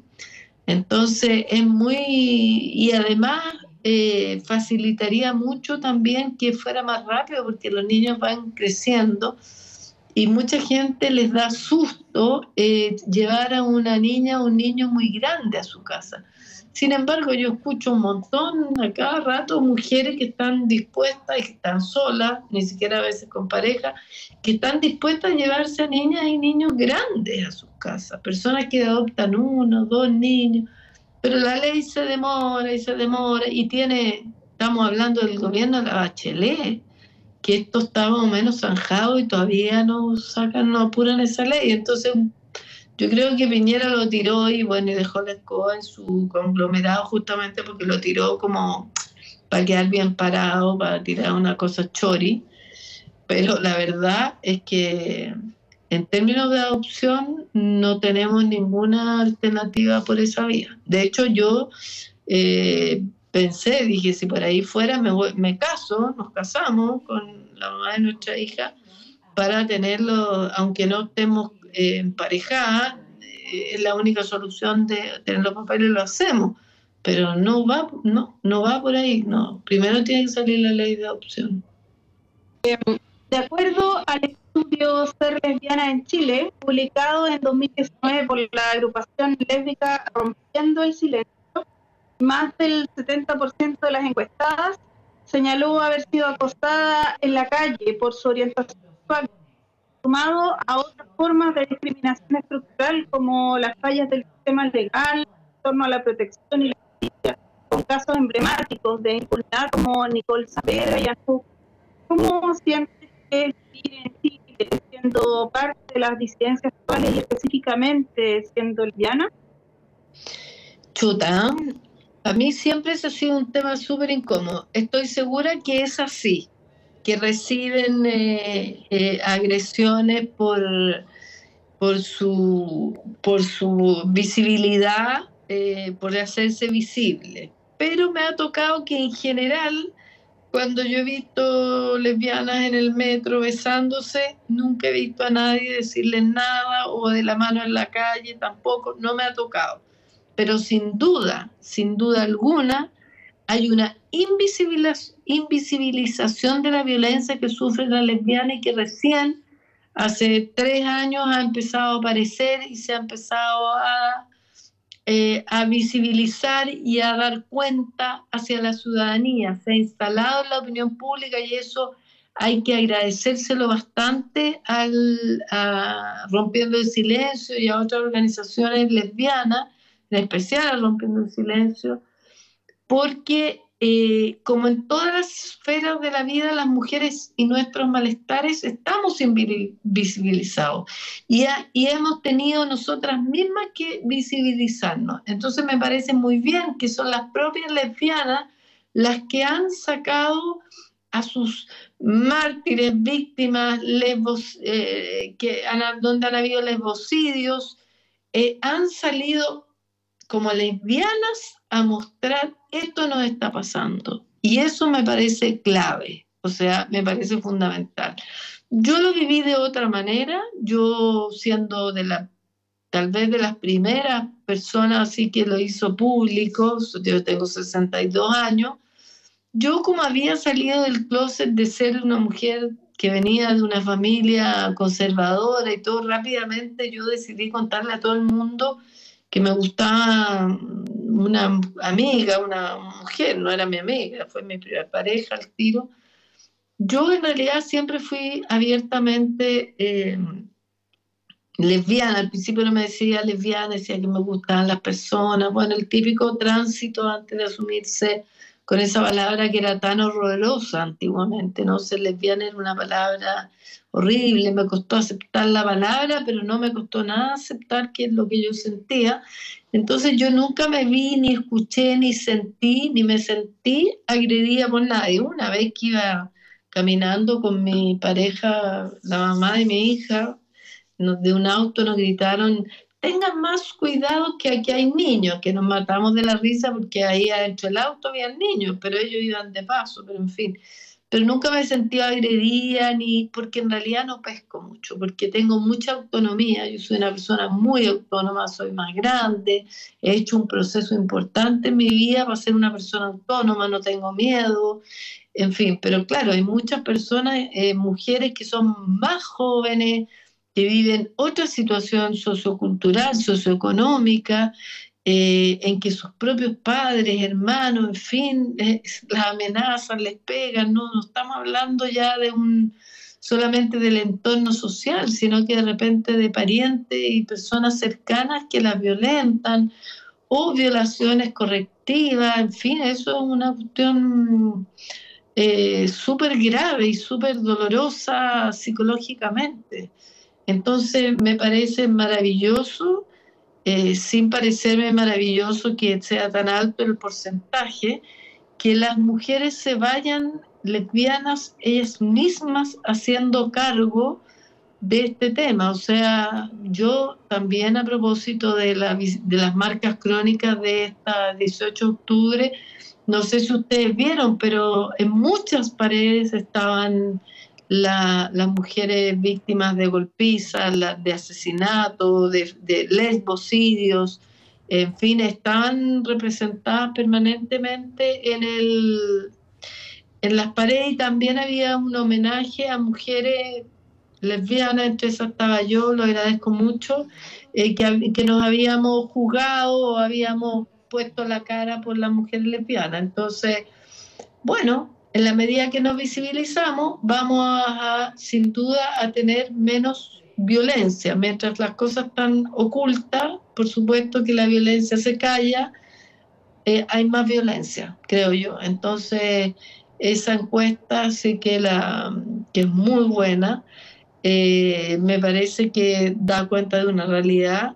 Entonces es muy, y además eh, facilitaría mucho también que fuera más rápido porque los niños van creciendo y mucha gente les da susto eh, llevar a una niña o un niño muy grande a su casa. Sin embargo, yo escucho un montón a cada rato mujeres que están dispuestas que están solas, ni siquiera a veces con pareja, que están dispuestas a llevarse a niñas y niños grandes a sus casas, personas que adoptan uno, dos niños, pero la ley se demora y se demora y tiene, estamos hablando del gobierno de la Bachelet, que esto está más o menos zanjado y todavía no sacan, no apuran esa ley. Entonces, yo creo que Piñera lo tiró y bueno, y dejó la escoba en su conglomerado justamente porque lo tiró como para quedar bien parado, para tirar una cosa chori. Pero la verdad es que en términos de adopción no tenemos ninguna alternativa por esa vía. De hecho, yo eh, pensé, dije, si por ahí fuera me, me caso, nos casamos con la mamá de nuestra hija para tenerlo, aunque no estemos eh, emparejadas, eh, es la única solución de tener los papeles, lo hacemos. Pero no va, no, no va por ahí, no. Primero tiene que salir la ley de adopción. Em, de acuerdo al estudio Ser lesbiana en Chile, publicado en 2019 por la agrupación lésbica Rompiendo el Silencio, más del 70% de las encuestadas señaló haber sido acostada en la calle por su orientación sexual, sumado a otras formas de discriminación estructural como las fallas del sistema legal en torno a la protección y la justicia, con casos emblemáticos de impunidad como Nicole Saavedra y Azú. ¿Cómo sientes que vivir en Chile siendo parte de las disidencias actuales y específicamente siendo lesbiana? Chuta, a mí siempre ese ha sido un tema súper incómodo. Estoy segura que es así, que reciben eh, eh, agresiones por, por, su, por su visibilidad, eh, por hacerse visible. Pero me ha tocado que en general, cuando yo he visto lesbianas en el metro besándose, nunca he visto a nadie decirles nada o de la mano en la calle, tampoco, no me ha tocado pero sin duda, sin duda alguna, hay una invisibilización de la violencia que sufre la lesbiana y que recién hace tres años ha empezado a aparecer y se ha empezado a, eh, a visibilizar y a dar cuenta hacia la ciudadanía. Se ha instalado en la opinión pública y eso hay que agradecérselo bastante al, a Rompiendo el Silencio y a otras organizaciones lesbianas en especial Rompiendo el Silencio, porque eh, como en todas las esferas de la vida, las mujeres y nuestros malestares estamos invisibilizados y, y hemos tenido nosotras mismas que visibilizarnos. Entonces me parece muy bien que son las propias lesbianas las que han sacado a sus mártires, víctimas, eh, que donde han habido lesbocidios, eh, han salido como lesbianas a mostrar esto nos está pasando. Y eso me parece clave, o sea, me parece fundamental. Yo lo viví de otra manera, yo siendo de la, tal vez de las primeras personas así que lo hizo público, yo tengo 62 años, yo como había salido del closet de ser una mujer que venía de una familia conservadora y todo, rápidamente yo decidí contarle a todo el mundo que me gustaba una amiga, una mujer, no era mi amiga, fue mi primera pareja al tiro. Yo en realidad siempre fui abiertamente eh, lesbiana, al principio no me decía lesbiana, decía que me gustaban las personas, bueno, el típico tránsito antes de asumirse con esa palabra que era tan horrorosa antiguamente, ¿no? Ser lesbiana era una palabra horrible, me costó aceptar la palabra, pero no me costó nada aceptar qué es lo que yo sentía. Entonces yo nunca me vi, ni escuché, ni sentí, ni me sentí agredida por nadie. Una vez que iba caminando con mi pareja, la mamá de mi hija, de un auto nos gritaron, tengan más cuidado que aquí hay niños, que nos matamos de la risa porque ahí adentro del auto había niños, pero ellos iban de paso, pero en fin. Pero nunca me sentí agredida ni porque en realidad no pesco mucho, porque tengo mucha autonomía, yo soy una persona muy autónoma, soy más grande, he hecho un proceso importante en mi vida para ser una persona autónoma, no tengo miedo, en fin, pero claro, hay muchas personas, eh, mujeres que son más jóvenes, que viven otra situación sociocultural, socioeconómica, eh, en que sus propios padres, hermanos, en fin, <laughs> las amenazan, les pegan, no, no estamos hablando ya de un solamente del entorno social, sino que de repente de parientes y personas cercanas que las violentan o violaciones correctivas, en fin, eso es una cuestión eh, súper grave y súper dolorosa psicológicamente. Entonces me parece maravilloso, eh, sin parecerme maravilloso que sea tan alto el porcentaje, que las mujeres se vayan lesbianas ellas mismas haciendo cargo de este tema. O sea, yo también a propósito de, de las marcas crónicas de esta 18 de octubre, no sé si ustedes vieron, pero en muchas paredes estaban las mujeres víctimas de golpizas, de asesinatos, de, de lesbocidios, en fin, están representadas permanentemente en, el, en las paredes y también había un homenaje a mujeres lesbianas, entre esas estaba yo, lo agradezco mucho, eh, que, que, nos habíamos juzgado o habíamos puesto la cara por las mujeres lesbianas. Entonces, bueno, en la medida que nos visibilizamos, vamos a, sin duda a tener menos violencia. Mientras las cosas están ocultas, por supuesto que la violencia se calla, eh, hay más violencia, creo yo. Entonces, esa encuesta sí que, la, que es muy buena. Eh, me parece que da cuenta de una realidad,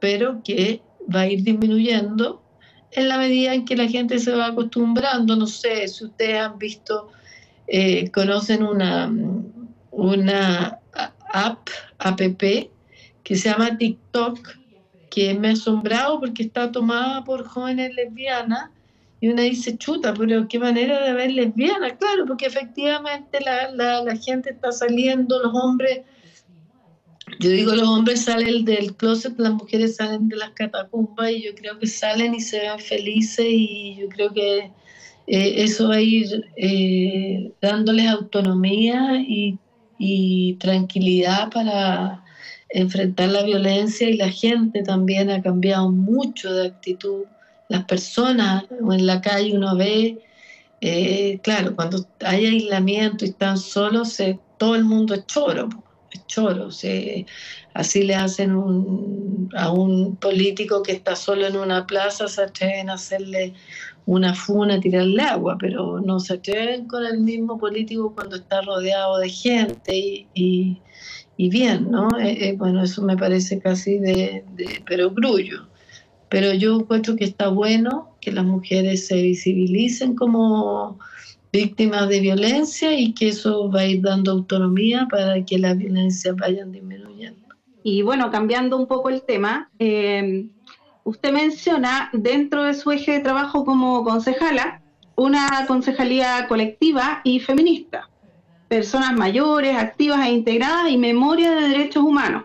pero que va a ir disminuyendo en la medida en que la gente se va acostumbrando. No sé si ustedes han visto, eh, conocen una, una app, app, que se llama TikTok, que me ha asombrado porque está tomada por jóvenes lesbianas. Y una dice, chuta, pero qué manera de ver lesbianas. Claro, porque efectivamente la, la, la gente está saliendo, los hombres yo digo, los hombres salen del closet, las mujeres salen de las catacumbas y yo creo que salen y se ven felices y yo creo que eh, eso va a ir eh, dándoles autonomía y, y, tranquilidad para enfrentar la violencia y la gente también ha cambiado mucho de actitud. Las personas en la calle uno ve, eh, claro, cuando hay aislamiento y están solos, todo el mundo es choro choros. así le hacen a un político que está solo en una plaza, se atreven a hacerle una funa, tirarle agua, pero no se atreven con el mismo político cuando está rodeado de gente y, bien, ¿no? Eh, eh, bueno, eso me parece casi de, de grullo Pero yo encuentro que está bueno que las mujeres se visibilicen como víctimas de violencia y que eso va a ir dando autonomía para que las violencias vayan disminuyendo. Y bueno, cambiando un poco el tema, eh, usted menciona dentro de su eje de trabajo como concejala una concejalía colectiva y feminista, personas mayores, activas e integradas y memoria de derechos humanos.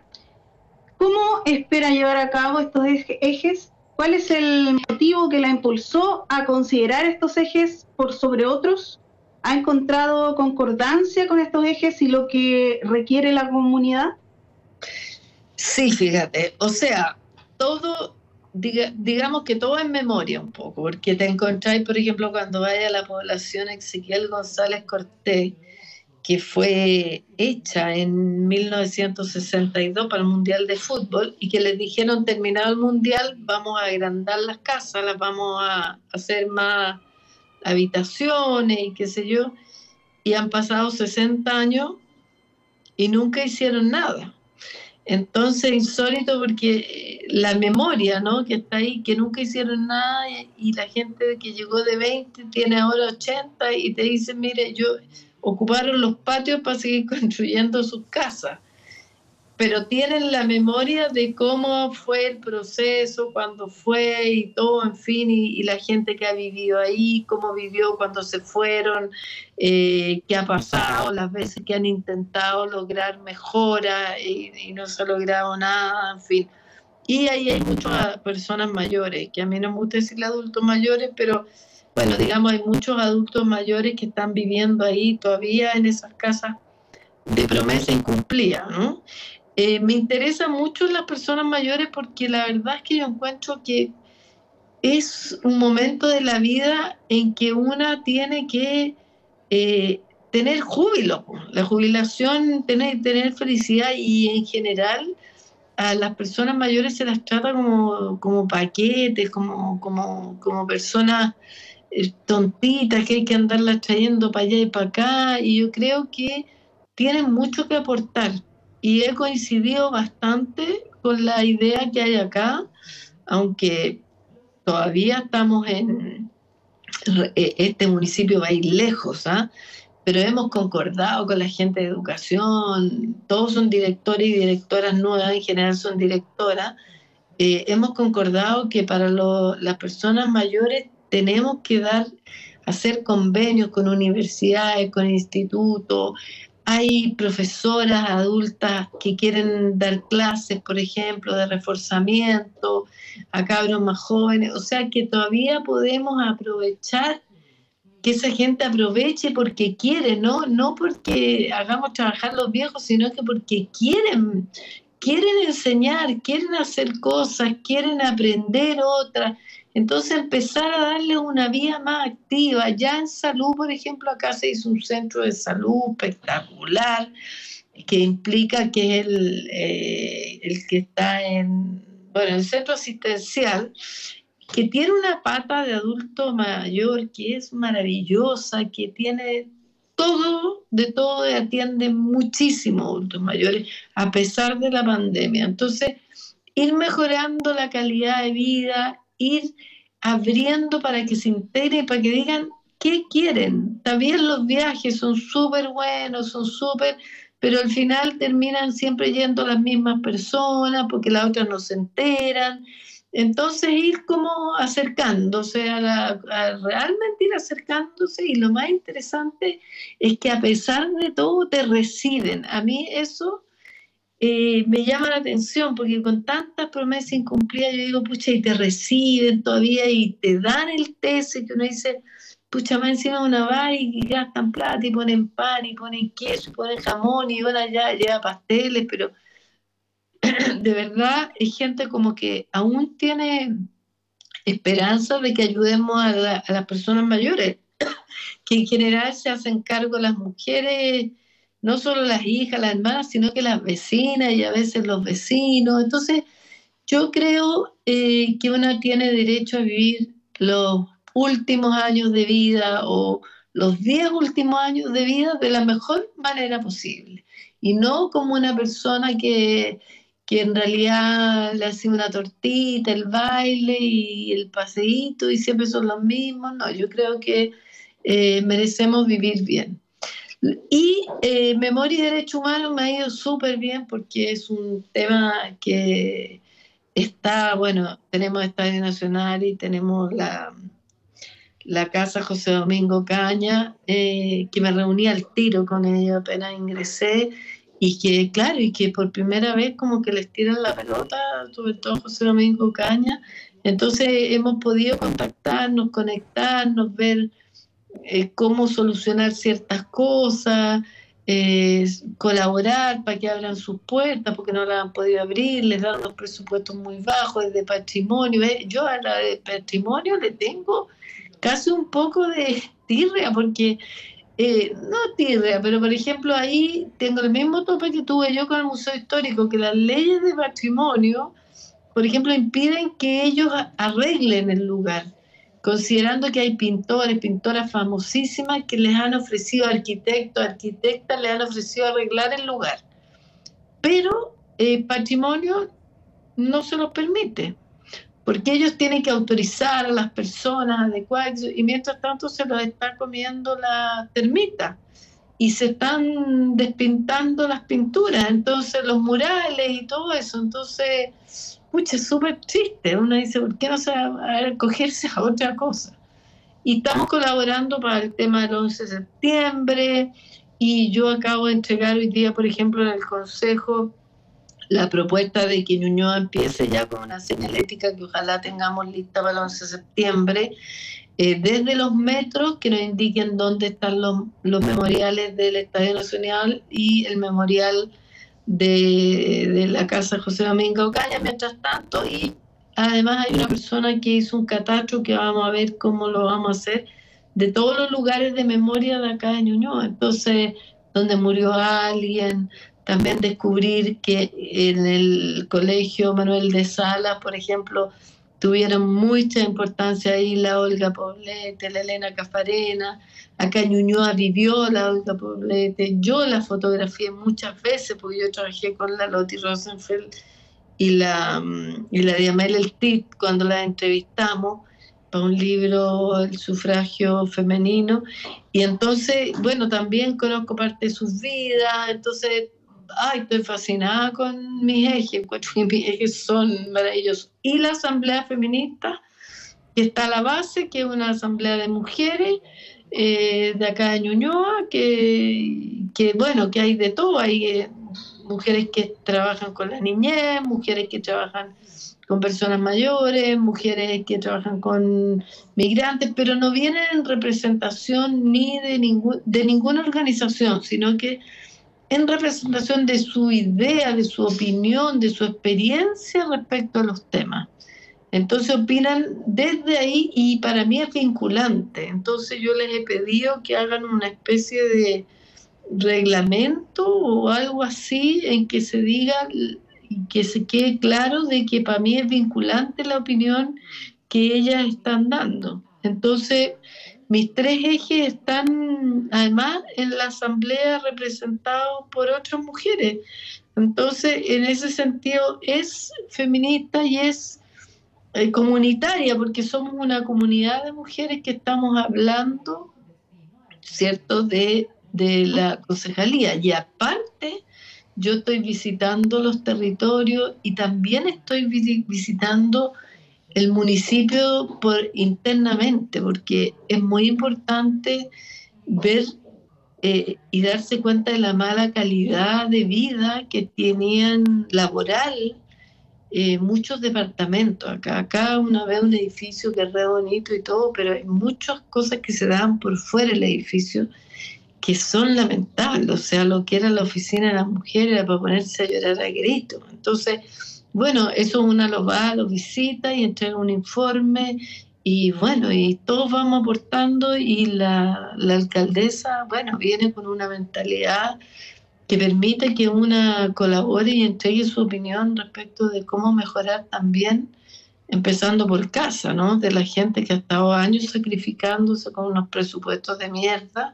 ¿Cómo espera llevar a cabo estos ejes? ¿Cuál es el motivo que la impulsó a considerar estos ejes por sobre otros? ¿Ha encontrado concordancia con estos ejes y lo que requiere la comunidad? Sí, fíjate, o sea, todo, digamos que todo en memoria un poco, porque te encontráis, por ejemplo, cuando vaya a la población Ezequiel González Cortés, que fue hecha en 1962 para el Mundial de Fútbol y que les dijeron terminado el Mundial vamos a agrandar las casas, las vamos a hacer más habitaciones y qué sé yo, y han pasado 60 años y nunca hicieron nada. Entonces, insólito porque la memoria, ¿no? Que está ahí, que nunca hicieron nada y, la gente que llegó de 20 tiene ahora 80 y te dice, mire, yo ocuparon los patios para seguir <laughs> construyendo sus casas, pero tienen la memoria de cómo fue el proceso, cuando fue y todo, en fin, y, la gente que ha vivido ahí, cómo vivió cuando se fueron, eh, qué ha pasado, las veces que han intentado lograr mejora y, y no se ha logrado nada, en fin. Y ahí hay muchas personas mayores, que a mí no me gusta decirle adultos mayores, pero bueno, digamos, hay muchos adultos mayores que están viviendo ahí todavía en esas casas de promesa incumplida, ¿no? Eh, me interesa mucho las personas mayores porque la verdad es que yo encuentro que es un momento de la vida en que una tiene que eh, tener júbilo. La jubilación, tener, tener felicidad y en general a las personas mayores se las trata como, como paquetes, como, como, como personas tontitas que hay que andarlas trayendo para allá y para acá, y yo creo que tienen mucho que aportar. Y he coincidido bastante con la idea que hay acá, aunque todavía estamos en e, este municipio va a ir lejos, ¿ah? pero hemos concordado con la gente de educación, todos son directores y directoras nuevas, en general son directoras, eh, hemos concordado que para las personas mayores tenemos que dar, hacer convenios con universidades, con institutos. Hay profesoras adultas que quieren dar clases, por ejemplo, de reforzamiento a cabros más jóvenes. O sea que todavía podemos aprovechar que esa gente aproveche porque quiere, ¿no? No porque hagamos trabajar los viejos, sino que porque quieren, quieren enseñar, quieren hacer cosas, quieren aprender otras. Entonces empezar a darle una vía más activa. Ya en salud, por ejemplo, acá se hizo un centro de salud espectacular que implica que es el, eh, que está en, bueno, el centro asistencial, que tiene una pata de adulto mayor que es maravillosa, que tiene todo, de todo, atiende muchísimo adultos mayores, a pesar de la pandemia. Entonces, ir mejorando la calidad de vida, ir abriendo para que se integren, para que digan qué quieren. También los viajes son súper buenos, son súper, pero al final terminan siempre yendo las mismas personas porque las otras no se enteran. Entonces ir como acercándose a, la, realmente ir acercándose y lo más interesante es que a pesar de todo te reciben. A mí eso eh, me llama la atención porque con tantas promesas incumplidas yo digo, pucha, y te reciben todavía y te dan el test que uno dice, pucha, más encima una va y gastan plata y ponen pan y ponen queso y ponen jamón y ahora ya lleva pasteles, pero <clears throat> de verdad es gente como que aún tiene esperanza de que ayudemos a, a las personas mayores, <clears throat> que en general se hacen cargo las mujeres no solo las hijas, las hermanas, sino que las vecinas y a veces los vecinos. Entonces, yo creo eh, que una tiene derecho a vivir los últimos años de vida o los diez últimos años de vida de la mejor manera posible y no como una persona que, que en realidad le hacía una tortita, el baile y el paseíto y siempre son los mismos. No, yo creo que eh, merecemos vivir bien. Y eh, Memoria y Derecho Humano me ha ido súper bien porque es un tema que está, bueno, tenemos Estadio Nacional y tenemos la, la Casa José Domingo Caña, eh, que me reuní al tiro con ellos apenas ingresé y que, claro, y que por primera vez como que les tiran la pelota, sobre todo José Domingo Caña. Entonces hemos podido contactarnos, conectarnos, ver eh, cómo solucionar ciertas cosas, eh, colaborar para que abran sus puertas porque no las han podido abrir, les dan los presupuestos muy bajos de patrimonio. Yo a la de patrimonio le tengo casi un poco de <laughs> tirria porque eh, no tierra, pero por ejemplo ahí tengo el mismo tope que tuve yo con el Museo Histórico, que las leyes de patrimonio, por ejemplo, impiden que ellos arreglen el lugar, considerando que hay pintores, pintoras famosísimas que les han ofrecido arquitectos, arquitectas, les han ofrecido arreglar el lugar. Pero eh, patrimonio no se lo permite porque ellos tienen que autorizar a las personas adecuadas y mientras tanto se los está comiendo la termita y se están despintando las pinturas, entonces los murales y todo eso, entonces, pucha, es súper triste, uno dice, ¿por qué no se va a acogerse a otra cosa? Y estamos colaborando para el tema del 11 de septiembre y yo acabo de entregar hoy día, por ejemplo, en el Consejo la propuesta de que Ñuñoa empiece ya con una señalética que ojalá tengamos lista para el 11 de septiembre, eh, desde los metros que nos indiquen dónde están los, los memoriales del Estadio Nacional y el memorial de, de, la Casa José Domingo Ocaña, mientras tanto, y además hay una persona que hizo un catastro que vamos a ver cómo lo vamos a hacer de todos los lugares de memoria de acá de Ñuñoa, entonces, donde murió alguien, también descubrir que en el colegio Manuel de Sala, por ejemplo, tuvieron mucha importancia ahí la Olga Poblete, la Elena Cafarena, acá Ñuñoa vivió la Olga Poblete, yo la fotografié muchas veces porque yo trabajé con la Loti Rosenfeld y la, y la Diamel El Tit cuando la entrevistamos para un libro, El sufragio femenino, y entonces, bueno, también conozco parte de sus vidas, entonces ay, estoy fascinada con mis ejes, encuentro que mis ejes son maravillosos. Y la Asamblea Feminista, que está a la base, que es una asamblea de mujeres eh, de acá de Ñuñoa, que, que, bueno, que hay de todo, hay eh, mujeres que trabajan con la niñez, mujeres que trabajan con personas mayores, mujeres que trabajan con migrantes, pero no vienen en representación ni de, ningún, de ninguna organización, sino que en representación de su idea, de su opinión, de su experiencia respecto a los temas. Entonces opinan desde ahí y para mí es vinculante. Entonces yo les he pedido que hagan una especie de reglamento o algo así en que se diga que se quede claro de que para mí es vinculante la opinión que ellas están dando. Entonces, mis tres ejes están además en la asamblea representados por otras mujeres. Entonces, en ese sentido, es feminista y es eh, comunitaria, porque somos una comunidad de mujeres que estamos hablando, ¿cierto?, de, de la concejalía. Y aparte, yo estoy visitando los territorios y también estoy visitando el municipio por internamente, porque es muy importante ver eh, y darse cuenta de la mala calidad de vida que tenían laboral eh, muchos departamentos. Acá, acá una vez un edificio que es re bonito y todo, pero hay muchas cosas que se dan por fuera del edificio que son lamentables. O sea, lo que era la oficina de las mujeres era para ponerse a llorar a gritos. Entonces, bueno, eso uno lo va, lo visita y entrega un informe y bueno, y todos vamos aportando y la, alcaldesa, bueno, viene con una mentalidad que permite que una colabore y entregue su opinión respecto de cómo mejorar también, empezando por casa, ¿no? De la gente que ha estado años sacrificándose con unos presupuestos de mierda,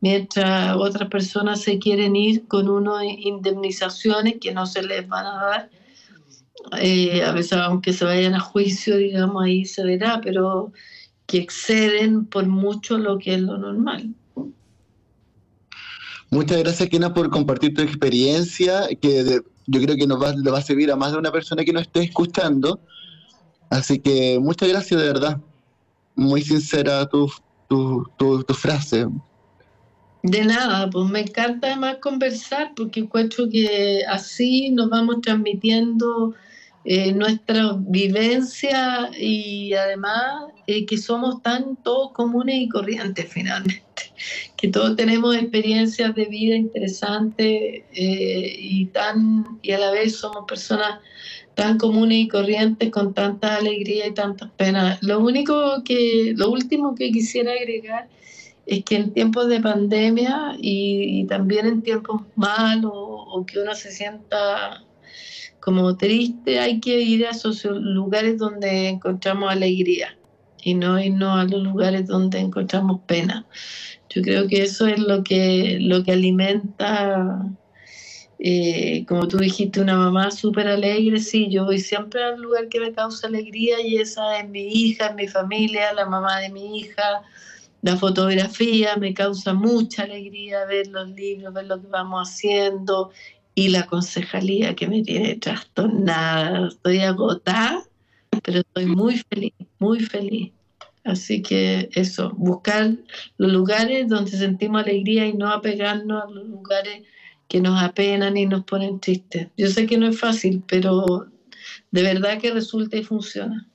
mientras otras personas se quieren ir con unas indemnizaciones que no se les van a dar eh, a veces aunque se vayan a juicio, digamos, ahí se verá, pero que exceden por mucho lo que es lo normal. Muchas gracias, Kena, por compartir tu experiencia, que yo creo que nos va, le va a servir a más de una persona que nos esté escuchando. Así que muchas gracias, de verdad. Muy sincera tu, tu, tu, frase. De nada, pues me encanta además conversar porque encuentro que así nos vamos transmitiendo eh, nuestra vivencia y además eh, que somos tan todos comunes y corrientes <laughs> finalmente, que todos tenemos experiencias de vida interesantes eh, y, tan, y a la vez somos personas tan comunes y corrientes con tanta alegría y tantas penas. Lo único que, lo último que quisiera agregar es que en tiempos de pandemia y, también en tiempos malos o que uno se sienta como triste, hay que ir a esos lugares donde encontramos alegría y no irnos a los lugares donde encontramos pena. Yo creo que eso es lo que, lo que alimenta, eh, como tú dijiste, una mamá súper alegre. Sí, yo voy siempre al lugar que me causa alegría y esa es mi hija, mi familia, la mamá de mi hija. La fotografía me causa mucha alegría ver los libros, ver lo que vamos haciendo y la concejalía que me tiene trastornada. Estoy agotada, pero estoy muy feliz, muy feliz. Así que eso, buscar los lugares donde sentimos alegría y no apegarnos a los lugares que nos apenan y nos ponen tristes. Yo sé que no es fácil, pero de verdad que resulta y funciona.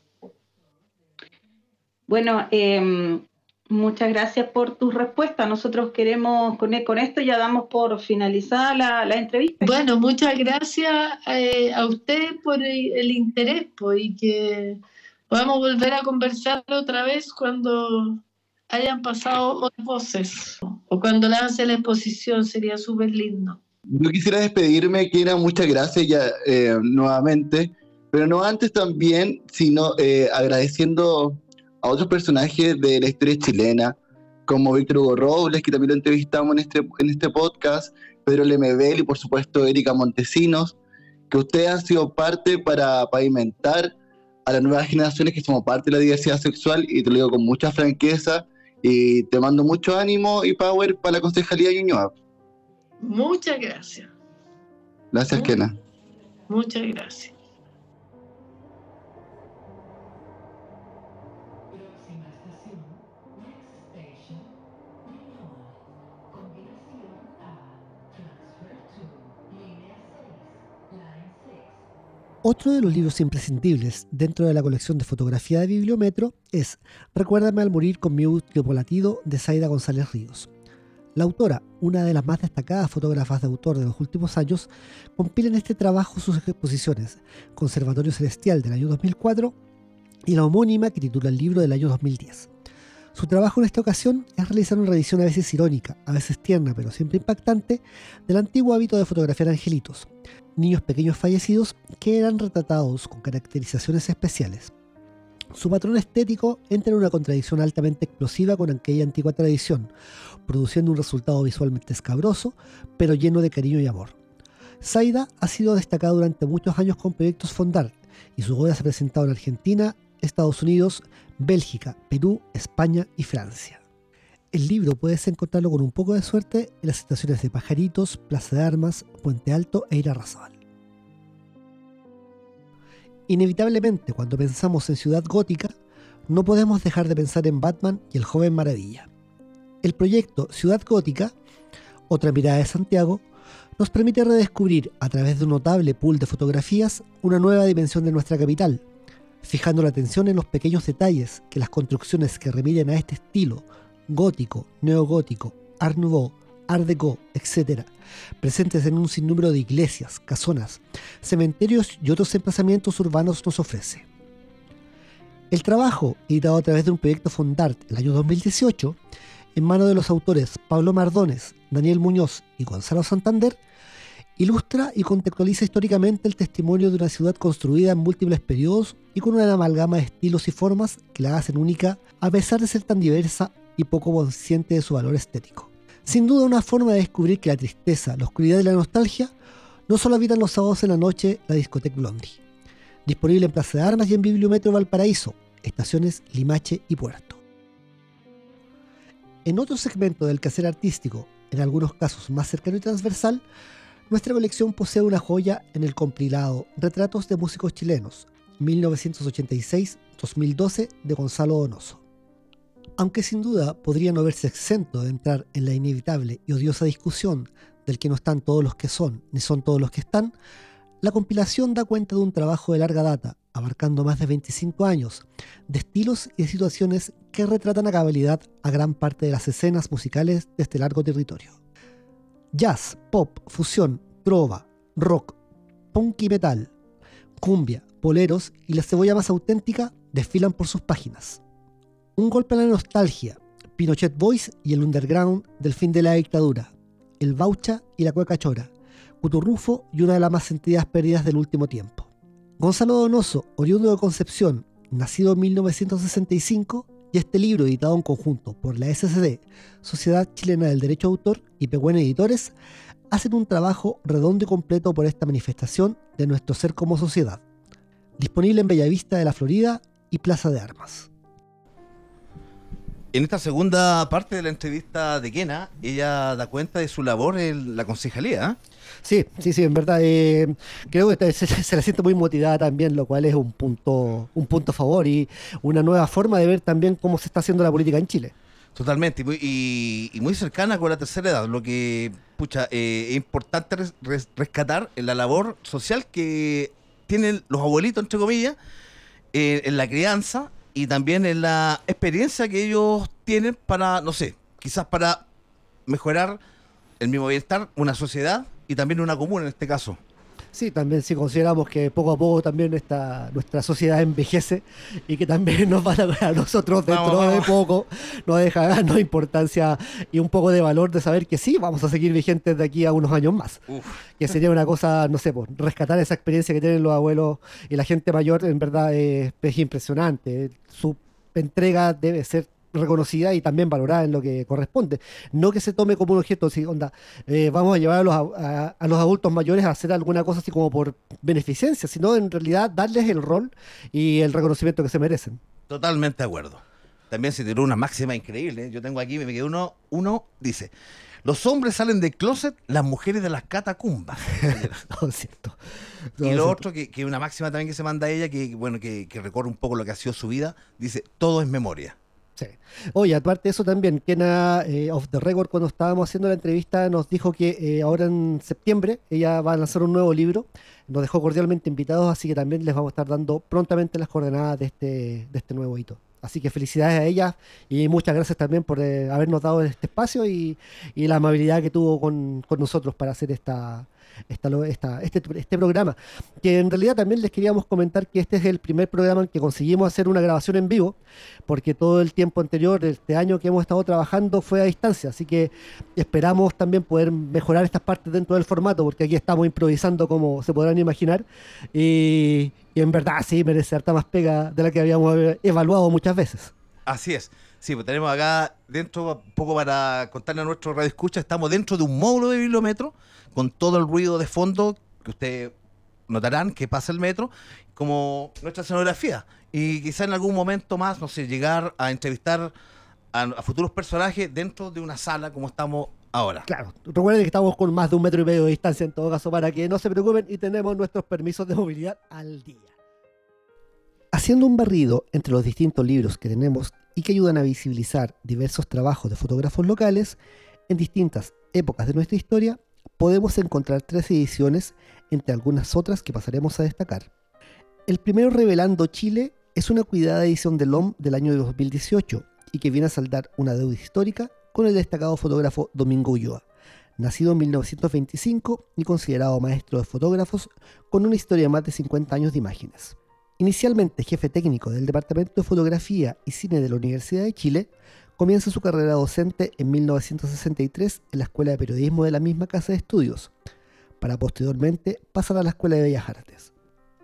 Bueno, eh, Muchas gracias por tu respuesta. Nosotros queremos, con, con esto ya damos por finalizada la, la entrevista. Bueno, muchas gracias eh, a usted por el, interés pues, y que podamos volver a conversar otra vez cuando hayan pasado otras voces o cuando lance la exposición, sería súper lindo. Yo quisiera despedirme, Kira, muchas gracias ya eh, nuevamente, pero no antes también, sino eh, agradeciendo a otros personajes de la historia chilena, como Víctor Hugo Robles, que también lo entrevistamos en este, en este podcast, Pedro Lemebel y por supuesto Erika Montesinos, que ustedes han sido parte para pavimentar a las nuevas generaciones que somos parte de la diversidad sexual y te lo digo con mucha franqueza y te mando mucho ánimo y power para la Concejalía de Ñuñoa. Muchas gracias. Gracias, Kena. Muchas gracias. Otro de los libros imprescindibles dentro de la colección de fotografía de Bibliometro es Recuérdame al morir con mi último latido de Zaida González Ríos. La autora, una de las más destacadas fotógrafas de autor de los últimos años, compila en este trabajo sus exposiciones Conservatorio Celestial del año 2004 y la homónima que titula el libro del año 2010. Su trabajo en esta ocasión es realizar una revisión a veces irónica, a veces tierna, pero siempre impactante, del antiguo hábito de fotografiar angelitos, niños pequeños fallecidos que eran retratados con caracterizaciones especiales. Su patrón estético entra en una contradicción altamente explosiva con aquella antigua tradición, produciendo un resultado visualmente escabroso, pero lleno de cariño y amor. Saida ha sido destacada durante muchos años con proyectos Fondart y su obra se ha presentado en Argentina, Estados Unidos, Bélgica, Perú, España y Francia. El libro puedes encontrarlo con un poco de suerte en las estaciones de Pajaritos, Plaza de Armas, Puente Alto e Irarrázaval. Inevitablemente, cuando pensamos en Ciudad Gótica, no podemos dejar de pensar en Batman y el joven Maravilla. El proyecto Ciudad Gótica, otra mirada de Santiago, nos permite redescubrir a través de un notable pool de fotografías una nueva dimensión de nuestra capital, fijando la atención en los pequeños detalles que las construcciones que remiten a este estilo gótico, neogótico, art nouveau, art deco, etc., presentes en un sinnúmero de iglesias, casonas, cementerios y otros emplazamientos urbanos nos ofrece. El trabajo, editado a través de un proyecto Fondart el año 2018, en manos de los autores Pablo Mardones, Daniel Muñoz y Gonzalo Santander, ilustra y contextualiza históricamente el testimonio de una ciudad construida en múltiples periodos y con una amalgama de estilos y formas que la hacen única a pesar de ser tan diversa y poco consciente de su valor estético. Sin duda una forma de descubrir que la tristeza, la oscuridad y la nostalgia no solo habitan los sábados en la noche la discoteca Blondie. Disponible en Plaza de Armas y en Bibliometro Valparaíso, estaciones Limache y Puerto. En otro segmento del quehacer artístico, en algunos casos más cercano y transversal, nuestra colección posee una joya en el compilado Retratos de Músicos Chilenos, 1986-2012 de Gonzalo Donoso. Aunque sin duda podría no verse exento de entrar en la inevitable y odiosa discusión del que no están todos los que son, ni son todos los que están, la compilación da cuenta de un trabajo de larga data, abarcando más de 25 años, de estilos y de situaciones que retratan a cabalidad a gran parte de las escenas musicales de este largo territorio. Jazz, pop, fusión, trova, rock, punk y metal, cumbia, poleros y la cebolla más auténtica desfilan por sus páginas. Un golpe a la nostalgia, Pinochet Boys y el underground del fin de la dictadura, el Baucha y la Cueca Chora, Cuturrufo y una de las más sentidas pérdidas del último tiempo. Gonzalo Donoso, oriundo de Concepción, nacido en 1965, y este libro editado en conjunto por la SCD, Sociedad Chilena del Derecho de Autor y Pehuen Editores, hacen un trabajo redondo y completo por esta manifestación de nuestro ser como sociedad. Disponible en Bellavista de la Florida y Plaza de Armas. En esta segunda parte de la entrevista de Kena, ella da cuenta de su labor en la concejalía. ¿eh? Sí, sí, sí, en verdad. Eh, creo que se, se, la siente muy motivada también, lo cual es un punto, un punto a favor y una nueva forma de ver también cómo se está haciendo la política en Chile. Totalmente, y muy, y, y muy cercana con la tercera edad, lo que, pucha, eh, es importante res, res, rescatar la labor social que tienen los abuelitos, entre comillas, eh, en la crianza y también en la experiencia que ellos tienen para, no sé, quizás para mejorar el mismo bienestar, una sociedad y también una comuna en este caso. Sí, también si consideramos que poco a poco también esta, nuestra sociedad envejece y que también nos van a ver a nosotros dentro vamos, vamos. de poco, nos deja <laughs> darnos importancia y un poco de valor de saber que sí, vamos a seguir vigentes de aquí a unos años más. Uf. Que sería una cosa, no sé, pues, rescatar esa experiencia que tienen los abuelos y la gente mayor, en verdad es, es impresionante. Su entrega debe ser reconocida y también valorada en lo que corresponde. No que se tome como un objeto, así, onda, eh, vamos a llevar a los, a, a los, adultos mayores a hacer alguna cosa así como por beneficencia, sino en realidad darles el rol y el reconocimiento que se merecen. Totalmente de acuerdo. También se tiró una máxima increíble. Yo tengo aquí, me quedó uno, uno dice, los hombres salen del closet, las mujeres de las catacumbas. <laughs> cierto. Y lo cierto. otro, que, que, una máxima también que se manda a ella, que bueno, que, que recorre un poco lo que ha sido su vida, dice, todo es memoria. Sí. Oye, aparte de eso también, Kena eh, Off the Record, cuando estábamos haciendo la entrevista, nos dijo que eh, ahora en septiembre ella va a lanzar un nuevo libro. Nos dejó cordialmente invitados, así que también les vamos a estar dando prontamente las coordenadas de este, de este nuevo hito. Así que felicidades a ella y muchas gracias también por eh, habernos dado este espacio y, y, la amabilidad que tuvo con, con nosotros para hacer esta, esta, esta, este, este programa. Que en realidad también les queríamos comentar que este es el primer programa en que conseguimos hacer una grabación en vivo, porque todo el tiempo anterior, este año que hemos estado trabajando, fue a distancia. Así que esperamos también poder mejorar estas partes dentro del formato, porque aquí estamos improvisando, como se podrán imaginar. Y, y en verdad sí merece harta más pega de la que habíamos evaluado muchas veces. Así es. Sí, pues tenemos acá dentro, un poco para contarle a nuestro radio escucha, estamos dentro de un módulo de bibliometro con todo el ruido de fondo que ustedes notarán que pasa el metro, como nuestra escenografía. Y quizá en algún momento más, no sé, llegar a entrevistar a, a futuros personajes dentro de una sala como estamos ahora. Claro, recuerden que estamos con más de un metro y medio de distancia en todo caso para que no se preocupen y tenemos nuestros permisos de movilidad al día. Haciendo un barrido entre los distintos libros que tenemos y que ayudan a visibilizar diversos trabajos de fotógrafos locales en distintas épocas de nuestra historia, podemos encontrar tres ediciones entre algunas otras que pasaremos a destacar. El primero revelando Chile es una cuidada edición de LOM del año 2018 y que viene a saldar una deuda histórica con el destacado fotógrafo Domingo Ulloa, nacido en 1925 y considerado maestro de fotógrafos con una historia de más de 50 años de imágenes. Inicialmente jefe técnico del Departamento de Fotografía y Cine de la Universidad de Chile, comienza su carrera docente en 1963 en la Escuela de Periodismo de la misma casa de estudios, para posteriormente pasar a la Escuela de Bellas Artes.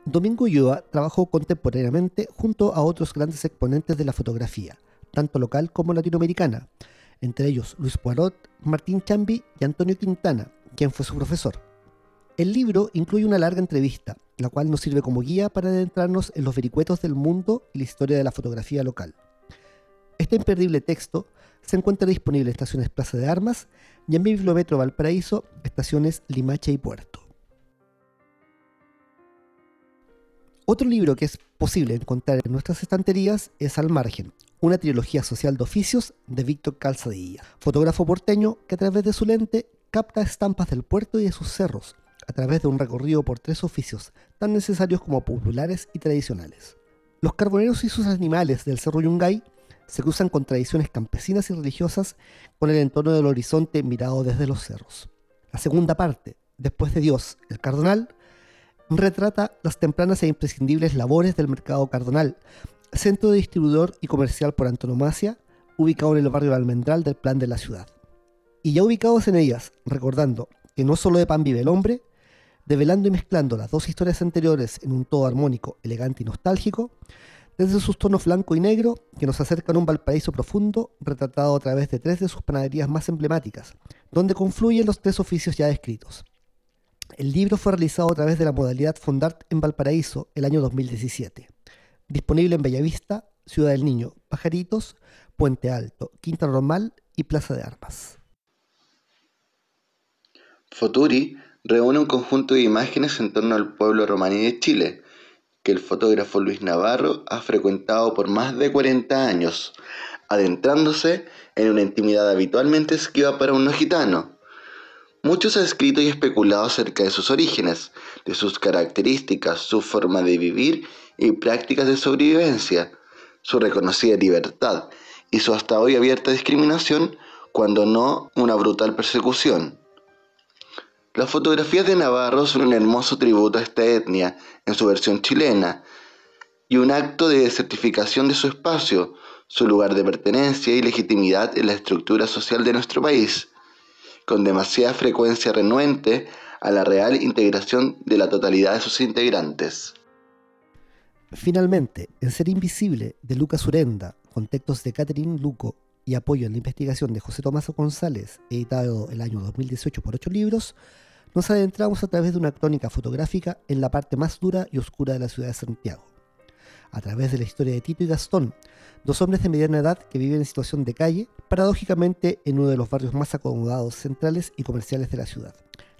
Domingo Ulloa trabajó contemporáneamente junto a otros grandes exponentes de la fotografía, tanto local como latinoamericana, entre ellos Luis Poirot, Martín Chambi y Antonio Quintana, quien fue su profesor. El libro incluye una larga entrevista, la cual nos sirve como guía para adentrarnos en los vericuetos del mundo y la historia de la fotografía local. Este imperdible texto se encuentra disponible en estaciones Plaza de Armas y en Bibliometro Valparaíso, estaciones Limache y Puerto. Otro libro que es posible encontrar en nuestras estanterías es Al Margen, una trilogía social de oficios de Víctor Calzadilla, fotógrafo porteño que a través de su lente capta estampas del puerto y de sus cerros, a través de un recorrido por tres oficios tan necesarios como populares y tradicionales. Los carboneros y sus animales del Cerro Yungay se cruzan con tradiciones campesinas y religiosas con el entorno del horizonte mirado desde los cerros. La segunda parte, Después de Dios, el Cardonal, retrata las tempranas e imprescindibles labores del mercado cardonal, centro de distribuidor y comercial por antonomasia, ubicado en el barrio de Almendral del plan de la ciudad. Y ya ubicados en ellas, recordando que no solo de pan vive el hombre, develando y mezclando las dos historias anteriores en un todo armónico, elegante y nostálgico, desde sus tonos blanco y negro que nos acercan a un Valparaíso profundo retratado a través de tres de sus panaderías más emblemáticas, donde confluyen los tres oficios ya descritos. El libro fue realizado a través de la modalidad Fondart en Valparaíso el año 2017. Disponible en Bellavista, Ciudad del Niño, Pajaritos, Puente Alto, Quinta Normal y Plaza de Armas. Foturi reúne un conjunto de imágenes en torno al pueblo romaní de Chile, que el fotógrafo Luis Navarro ha frecuentado por más de 40 años, adentrándose en una intimidad habitualmente esquiva para un no gitano mucho se ha escrito y especulado acerca de sus orígenes, de sus características, su forma de vivir y prácticas de sobrevivencia, su reconocida libertad y su hasta hoy abierta discriminación, cuando no una brutal persecución. Las fotografías de Navarro son un hermoso tributo a esta etnia en su versión chilena y un acto de certificación de su espacio, su lugar de pertenencia y legitimidad en la estructura social de nuestro país con demasiada frecuencia renuente a la real integración de la totalidad de sus integrantes. Finalmente, en Ser Invisible de Lucas Urenda, con textos de Catherine Luco y apoyo en la investigación de José Tomás González, editado el año 2018 por ocho libros, nos adentramos a través de una crónica fotográfica en la parte más dura y oscura de la ciudad de Santiago. A través de la historia de Tito y Gastón, dos hombres de mediana edad que viven en situación de calle, paradójicamente en uno de los barrios más acomodados, centrales y comerciales de la ciudad.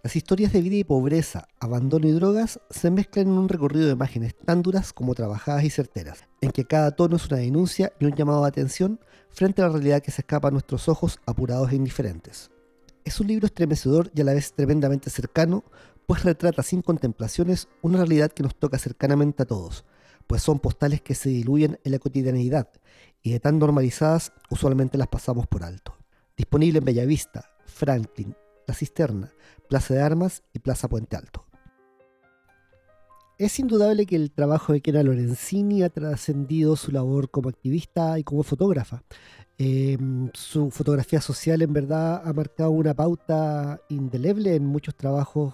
Las historias de vida y pobreza, abandono y drogas se mezclan en un recorrido de imágenes tan duras como trabajadas y certeras, en que cada tono es una denuncia y un llamado de atención frente a la realidad que se escapa a nuestros ojos apurados e indiferentes. Es un libro estremecedor y a la vez tremendamente cercano, pues retrata sin contemplaciones una realidad que nos toca cercanamente a todos, pues son postales que se diluyen en la cotidianeidad y de tan normalizadas usualmente las pasamos por alto. Disponible en Bellavista, Franklin, La Cisterna, Plaza de Armas y Plaza Puente Alto. Es indudable que el trabajo de Kena Lorenzini ha trascendido su labor como activista y como fotógrafa. Em, su fotografía social en verdad ha marcado una pauta indeleble en muchos trabajos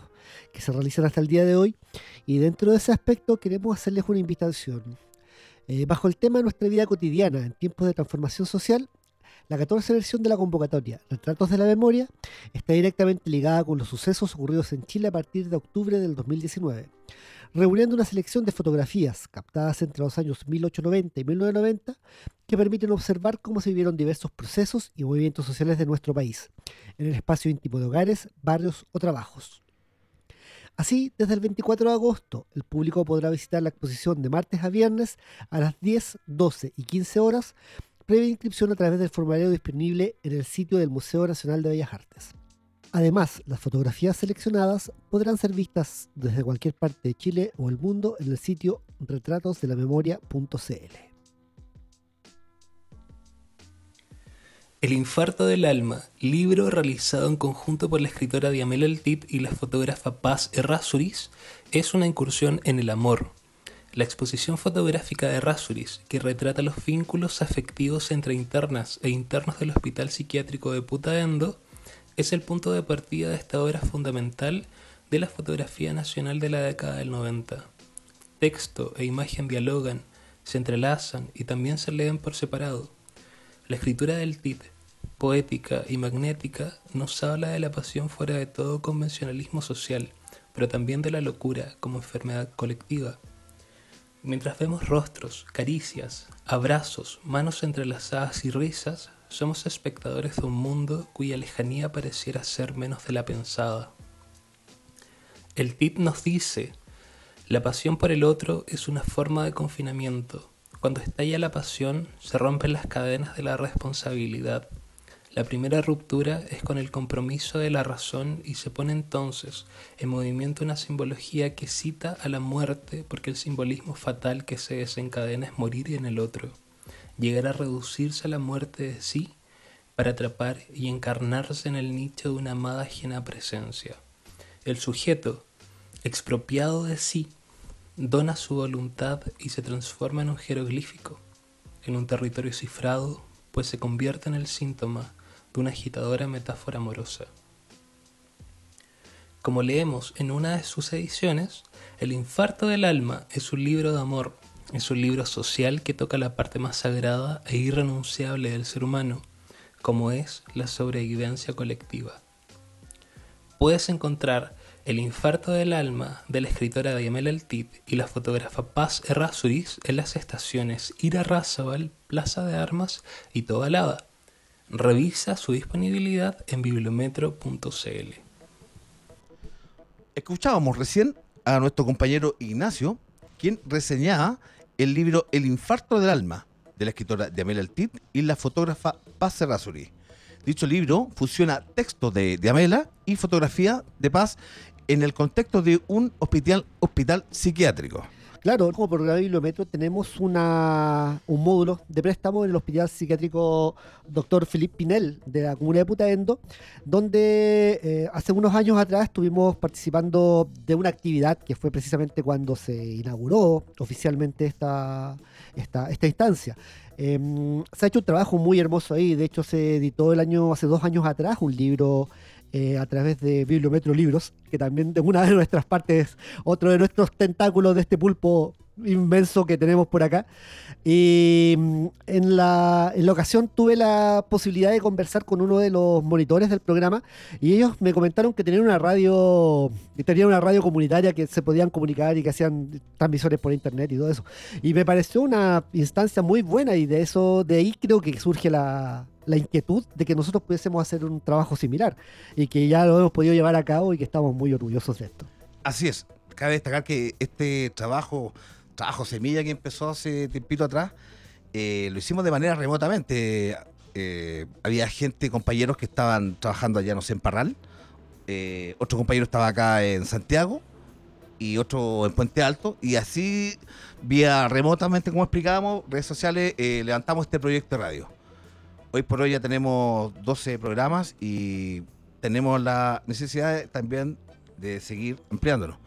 que se realizan hasta el día de hoy. Y dentro de ese aspecto queremos hacerles una invitación. Eh, bajo el tema de nuestra vida cotidiana en tiempos de transformación social, la 14 versión de la convocatoria, Retratos de la Memoria, está directamente ligada con los sucesos ocurridos en Chile a partir de octubre del 2019, reuniendo una selección de fotografías captadas entre los años 1890 y 1990 que permiten observar cómo se vivieron diversos procesos y movimientos sociales de nuestro país, en el espacio íntimo de hogares, barrios o trabajos. Así, desde el 24 de agosto, el público podrá visitar la exposición de martes a viernes a las 10, 12 y 15 horas, previa inscripción a través del formulario disponible en el sitio del Museo Nacional de Bellas Artes. Además, las fotografías seleccionadas podrán ser vistas desde cualquier parte de Chile o el mundo en el sitio retratosdelamemoria.cl. El infarto del alma, libro realizado en conjunto por la escritora Diamela Altit y la fotógrafa Paz Errázuriz, es una incursión en el amor. La exposición fotográfica de Errázuriz, que retrata los vínculos afectivos entre internas e internos del Hospital Psiquiátrico de Putaendo, es el punto de partida de esta obra fundamental de la fotografía nacional de la década del 90. Texto e imagen dialogan, se entrelazan y también se leen por separado. La escritura del TIT, poética y magnética, nos habla de la pasión fuera de todo convencionalismo social, pero también de la locura como enfermedad colectiva. Mientras vemos rostros, caricias, abrazos, manos entrelazadas y risas, somos espectadores de un mundo cuya lejanía pareciera ser menos de la pensada. El tip nos dice, la pasión por el otro es una forma de confinamiento. Cuando estalla la pasión, se rompen las cadenas de la responsabilidad. La primera ruptura es con el compromiso de la razón y se pone entonces en movimiento una simbología que cita a la muerte porque el simbolismo fatal que se desencadena es morir en el otro, llegar a reducirse a la muerte de sí para atrapar y encarnarse en el nicho de una amada ajena presencia. El sujeto, expropiado de sí, dona su voluntad y se transforma en un jeroglífico, en un territorio cifrado, pues se convierte en el síntoma de una agitadora metáfora amorosa. Como leemos en una de sus ediciones, El infarto del alma es un libro de amor, es un libro social que toca la parte más sagrada e irrenunciable del ser humano, como es la sobrevivencia colectiva. Puedes encontrar El infarto del alma de la escritora Diamela El Tip y la fotógrafa Paz Errázuriz en las estaciones Ira Razabal, Plaza de Armas y Tobalada. Revisa su disponibilidad en bibliometro.cl. Escuchábamos recién a nuestro compañero Ignacio, quien reseñaba el libro El infarto del alma, de la escritora Diamela Altit y la fotógrafa Paz Serrazuri. Dicho libro fusiona texto de Diamela y fotografía de Paz en el contexto de un hospital, hospital psiquiátrico. Claro, como programa Bibliometro tenemos un módulo de préstamo en el Hospital Psiquiátrico Dr. Felipe Pinel de la Comuna de Putaendo, donde eh, hace unos años atrás estuvimos participando de una actividad que fue precisamente cuando se inauguró oficialmente esta, esta, esta instancia. Em, se ha hecho un trabajo muy hermoso ahí, de hecho se editó el año, hace dos años atrás, un libro eh, a través de Bibliometro Libros, que también de una de nuestras partes, otro de nuestros tentáculos de este pulpo inmenso que tenemos por acá. Y mm, en la, en la ocasión tuve la posibilidad de conversar con uno de los monitores del programa y ellos me comentaron que tenían una radio, que tenían una radio comunitaria que se podían comunicar y que hacían transmisores por internet y todo eso. Y me pareció una instancia muy buena y de eso, de ahí creo que surge la, la inquietud de que nosotros pudiésemos hacer un trabajo similar y que ya lo hemos podido llevar a cabo y que estamos muy orgullosos de esto. Así es. Cabe destacar que este trabajo, trabajo semilla que empezó hace tiempito atrás, eh, lo hicimos de manera remotamente. Eh, había gente, compañeros que estaban trabajando allá, no sé, en Parral. Eh, otro compañero estaba acá en Santiago y otro en Puente Alto. Y así, vía remotamente, como explicábamos, redes sociales, levantamos este proyecto de radio hoy por hoy ya tenemos 12 programas y tenemos la necesidad también de seguir ampliándolo.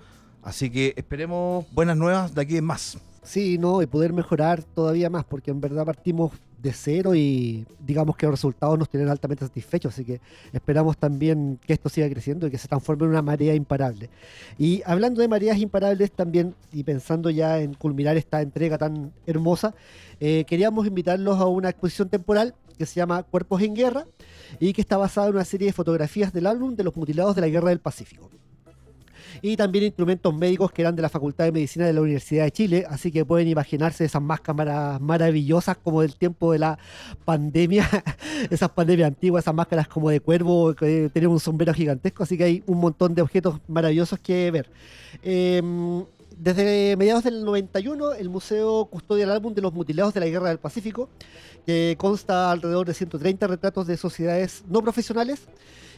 Así que esperemos buenas nuevas de aquí en más. Sí, no, y poder mejorar todavía más, porque en verdad partimos de cero y digamos que los resultados nos tienen altamente satisfechos, así que esperamos también que esto siga creciendo y que se transforme en una marea imparable. Y hablando de mareas imparables también, y pensando ya en culminar esta entrega tan hermosa, eh, queríamos invitarlos a una exposición temporal que se llama Cuerpos en Guerra y que está basada en una serie de fotografías del álbum de los mutilados de la Guerra del Pacífico. Y también instrumentos médicos que eran de la Facultad de Medicina de la Universidad de Chile, así que pueden imaginarse esas máscaras maravillosas como del tiempo de la pandemia, <laughs> esas pandemias antiguas, esas máscaras como de cuervo que tenían un sombrero gigantesco, así que hay un montón de objetos maravillosos que ver. Em, desde mediados del 91, el museo custodia el álbum de los mutilados de la Guerra del Pacífico, que consta alrededor de 130 retratos de sociedades no profesionales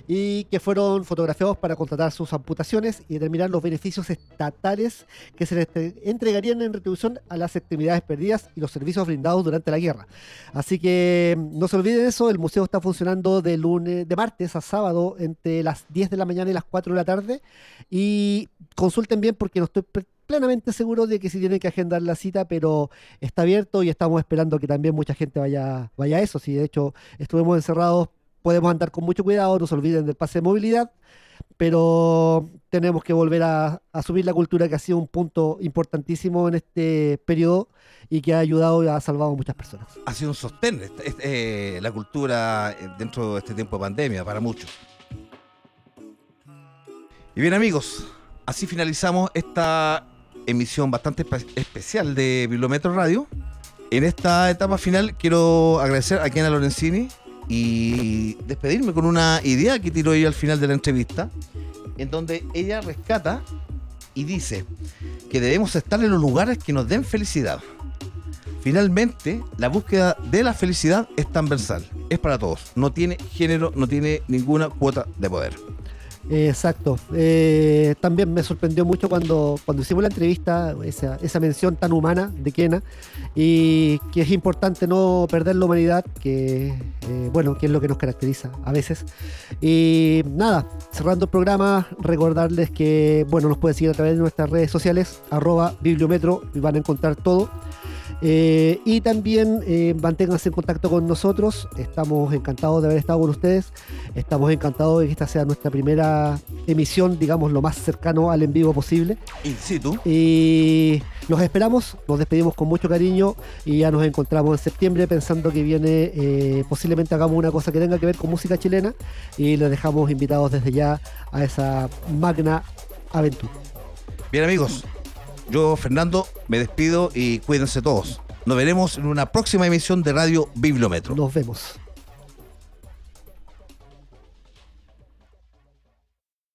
y que fueron fotografiados para contratar sus amputaciones y determinar los beneficios estatales que se les entregarían en retribución a las extremidades perdidas y los servicios brindados durante la guerra. Así que mm, no se olviden eso, el museo está funcionando de lunes, de martes a sábado entre las 10 de la mañana y las 4 de la tarde y consulten bien porque no estoy plenamente seguro de que si tienen que agendar la cita, pero está abierto y estamos esperando que también mucha gente vaya, vaya a eso. Si de hecho estuvimos encerrados, podemos andar con mucho cuidado, no se olviden del pase de movilidad, pero tenemos que volver a, subir la cultura que ha sido un punto importantísimo en este periodo y que ha ayudado y ha salvado a muchas personas. Ha sido un sostén eh, la cultura eh, dentro de este tiempo de pandemia para muchos. Y bien amigos, así finalizamos esta emisión bastante espe- especial de Bibliometro Radio. En esta etapa final quiero agradecer a Kiana Lorenzini y despedirme con una idea que tiró ella al final de la entrevista, en donde ella rescata y dice que debemos estar en los lugares que nos den felicidad. Finalmente, la búsqueda de la felicidad es transversal, es para todos, no tiene género, no tiene ninguna cuota de poder. Exacto. Eh, también me sorprendió mucho cuando, cuando hicimos la entrevista, esa, esa mención tan humana de Kena, y que es importante no perder la humanidad, que, eh, bueno, que es lo que nos caracteriza a veces. Y nada, cerrando el programa, recordarles que, bueno, nos pueden seguir a través de nuestras redes sociales, arroba bibliometro, y van a encontrar todo. Eh, y también eh, manténganse en contacto con nosotros. Estamos encantados de haber estado con ustedes. Estamos encantados de que esta sea nuestra primera emisión, digamos, lo más cercano al en vivo posible. In situ. Y los esperamos, nos despedimos con mucho cariño y ya nos encontramos en septiembre pensando que viene, eh, posiblemente hagamos una cosa que tenga que ver con música chilena y les dejamos invitados desde ya a esa magna aventura. Bien amigos, yo Fernando me despido y cuídense todos. Nos veremos en una próxima emisión de Radio Bibliometro. Nos vemos.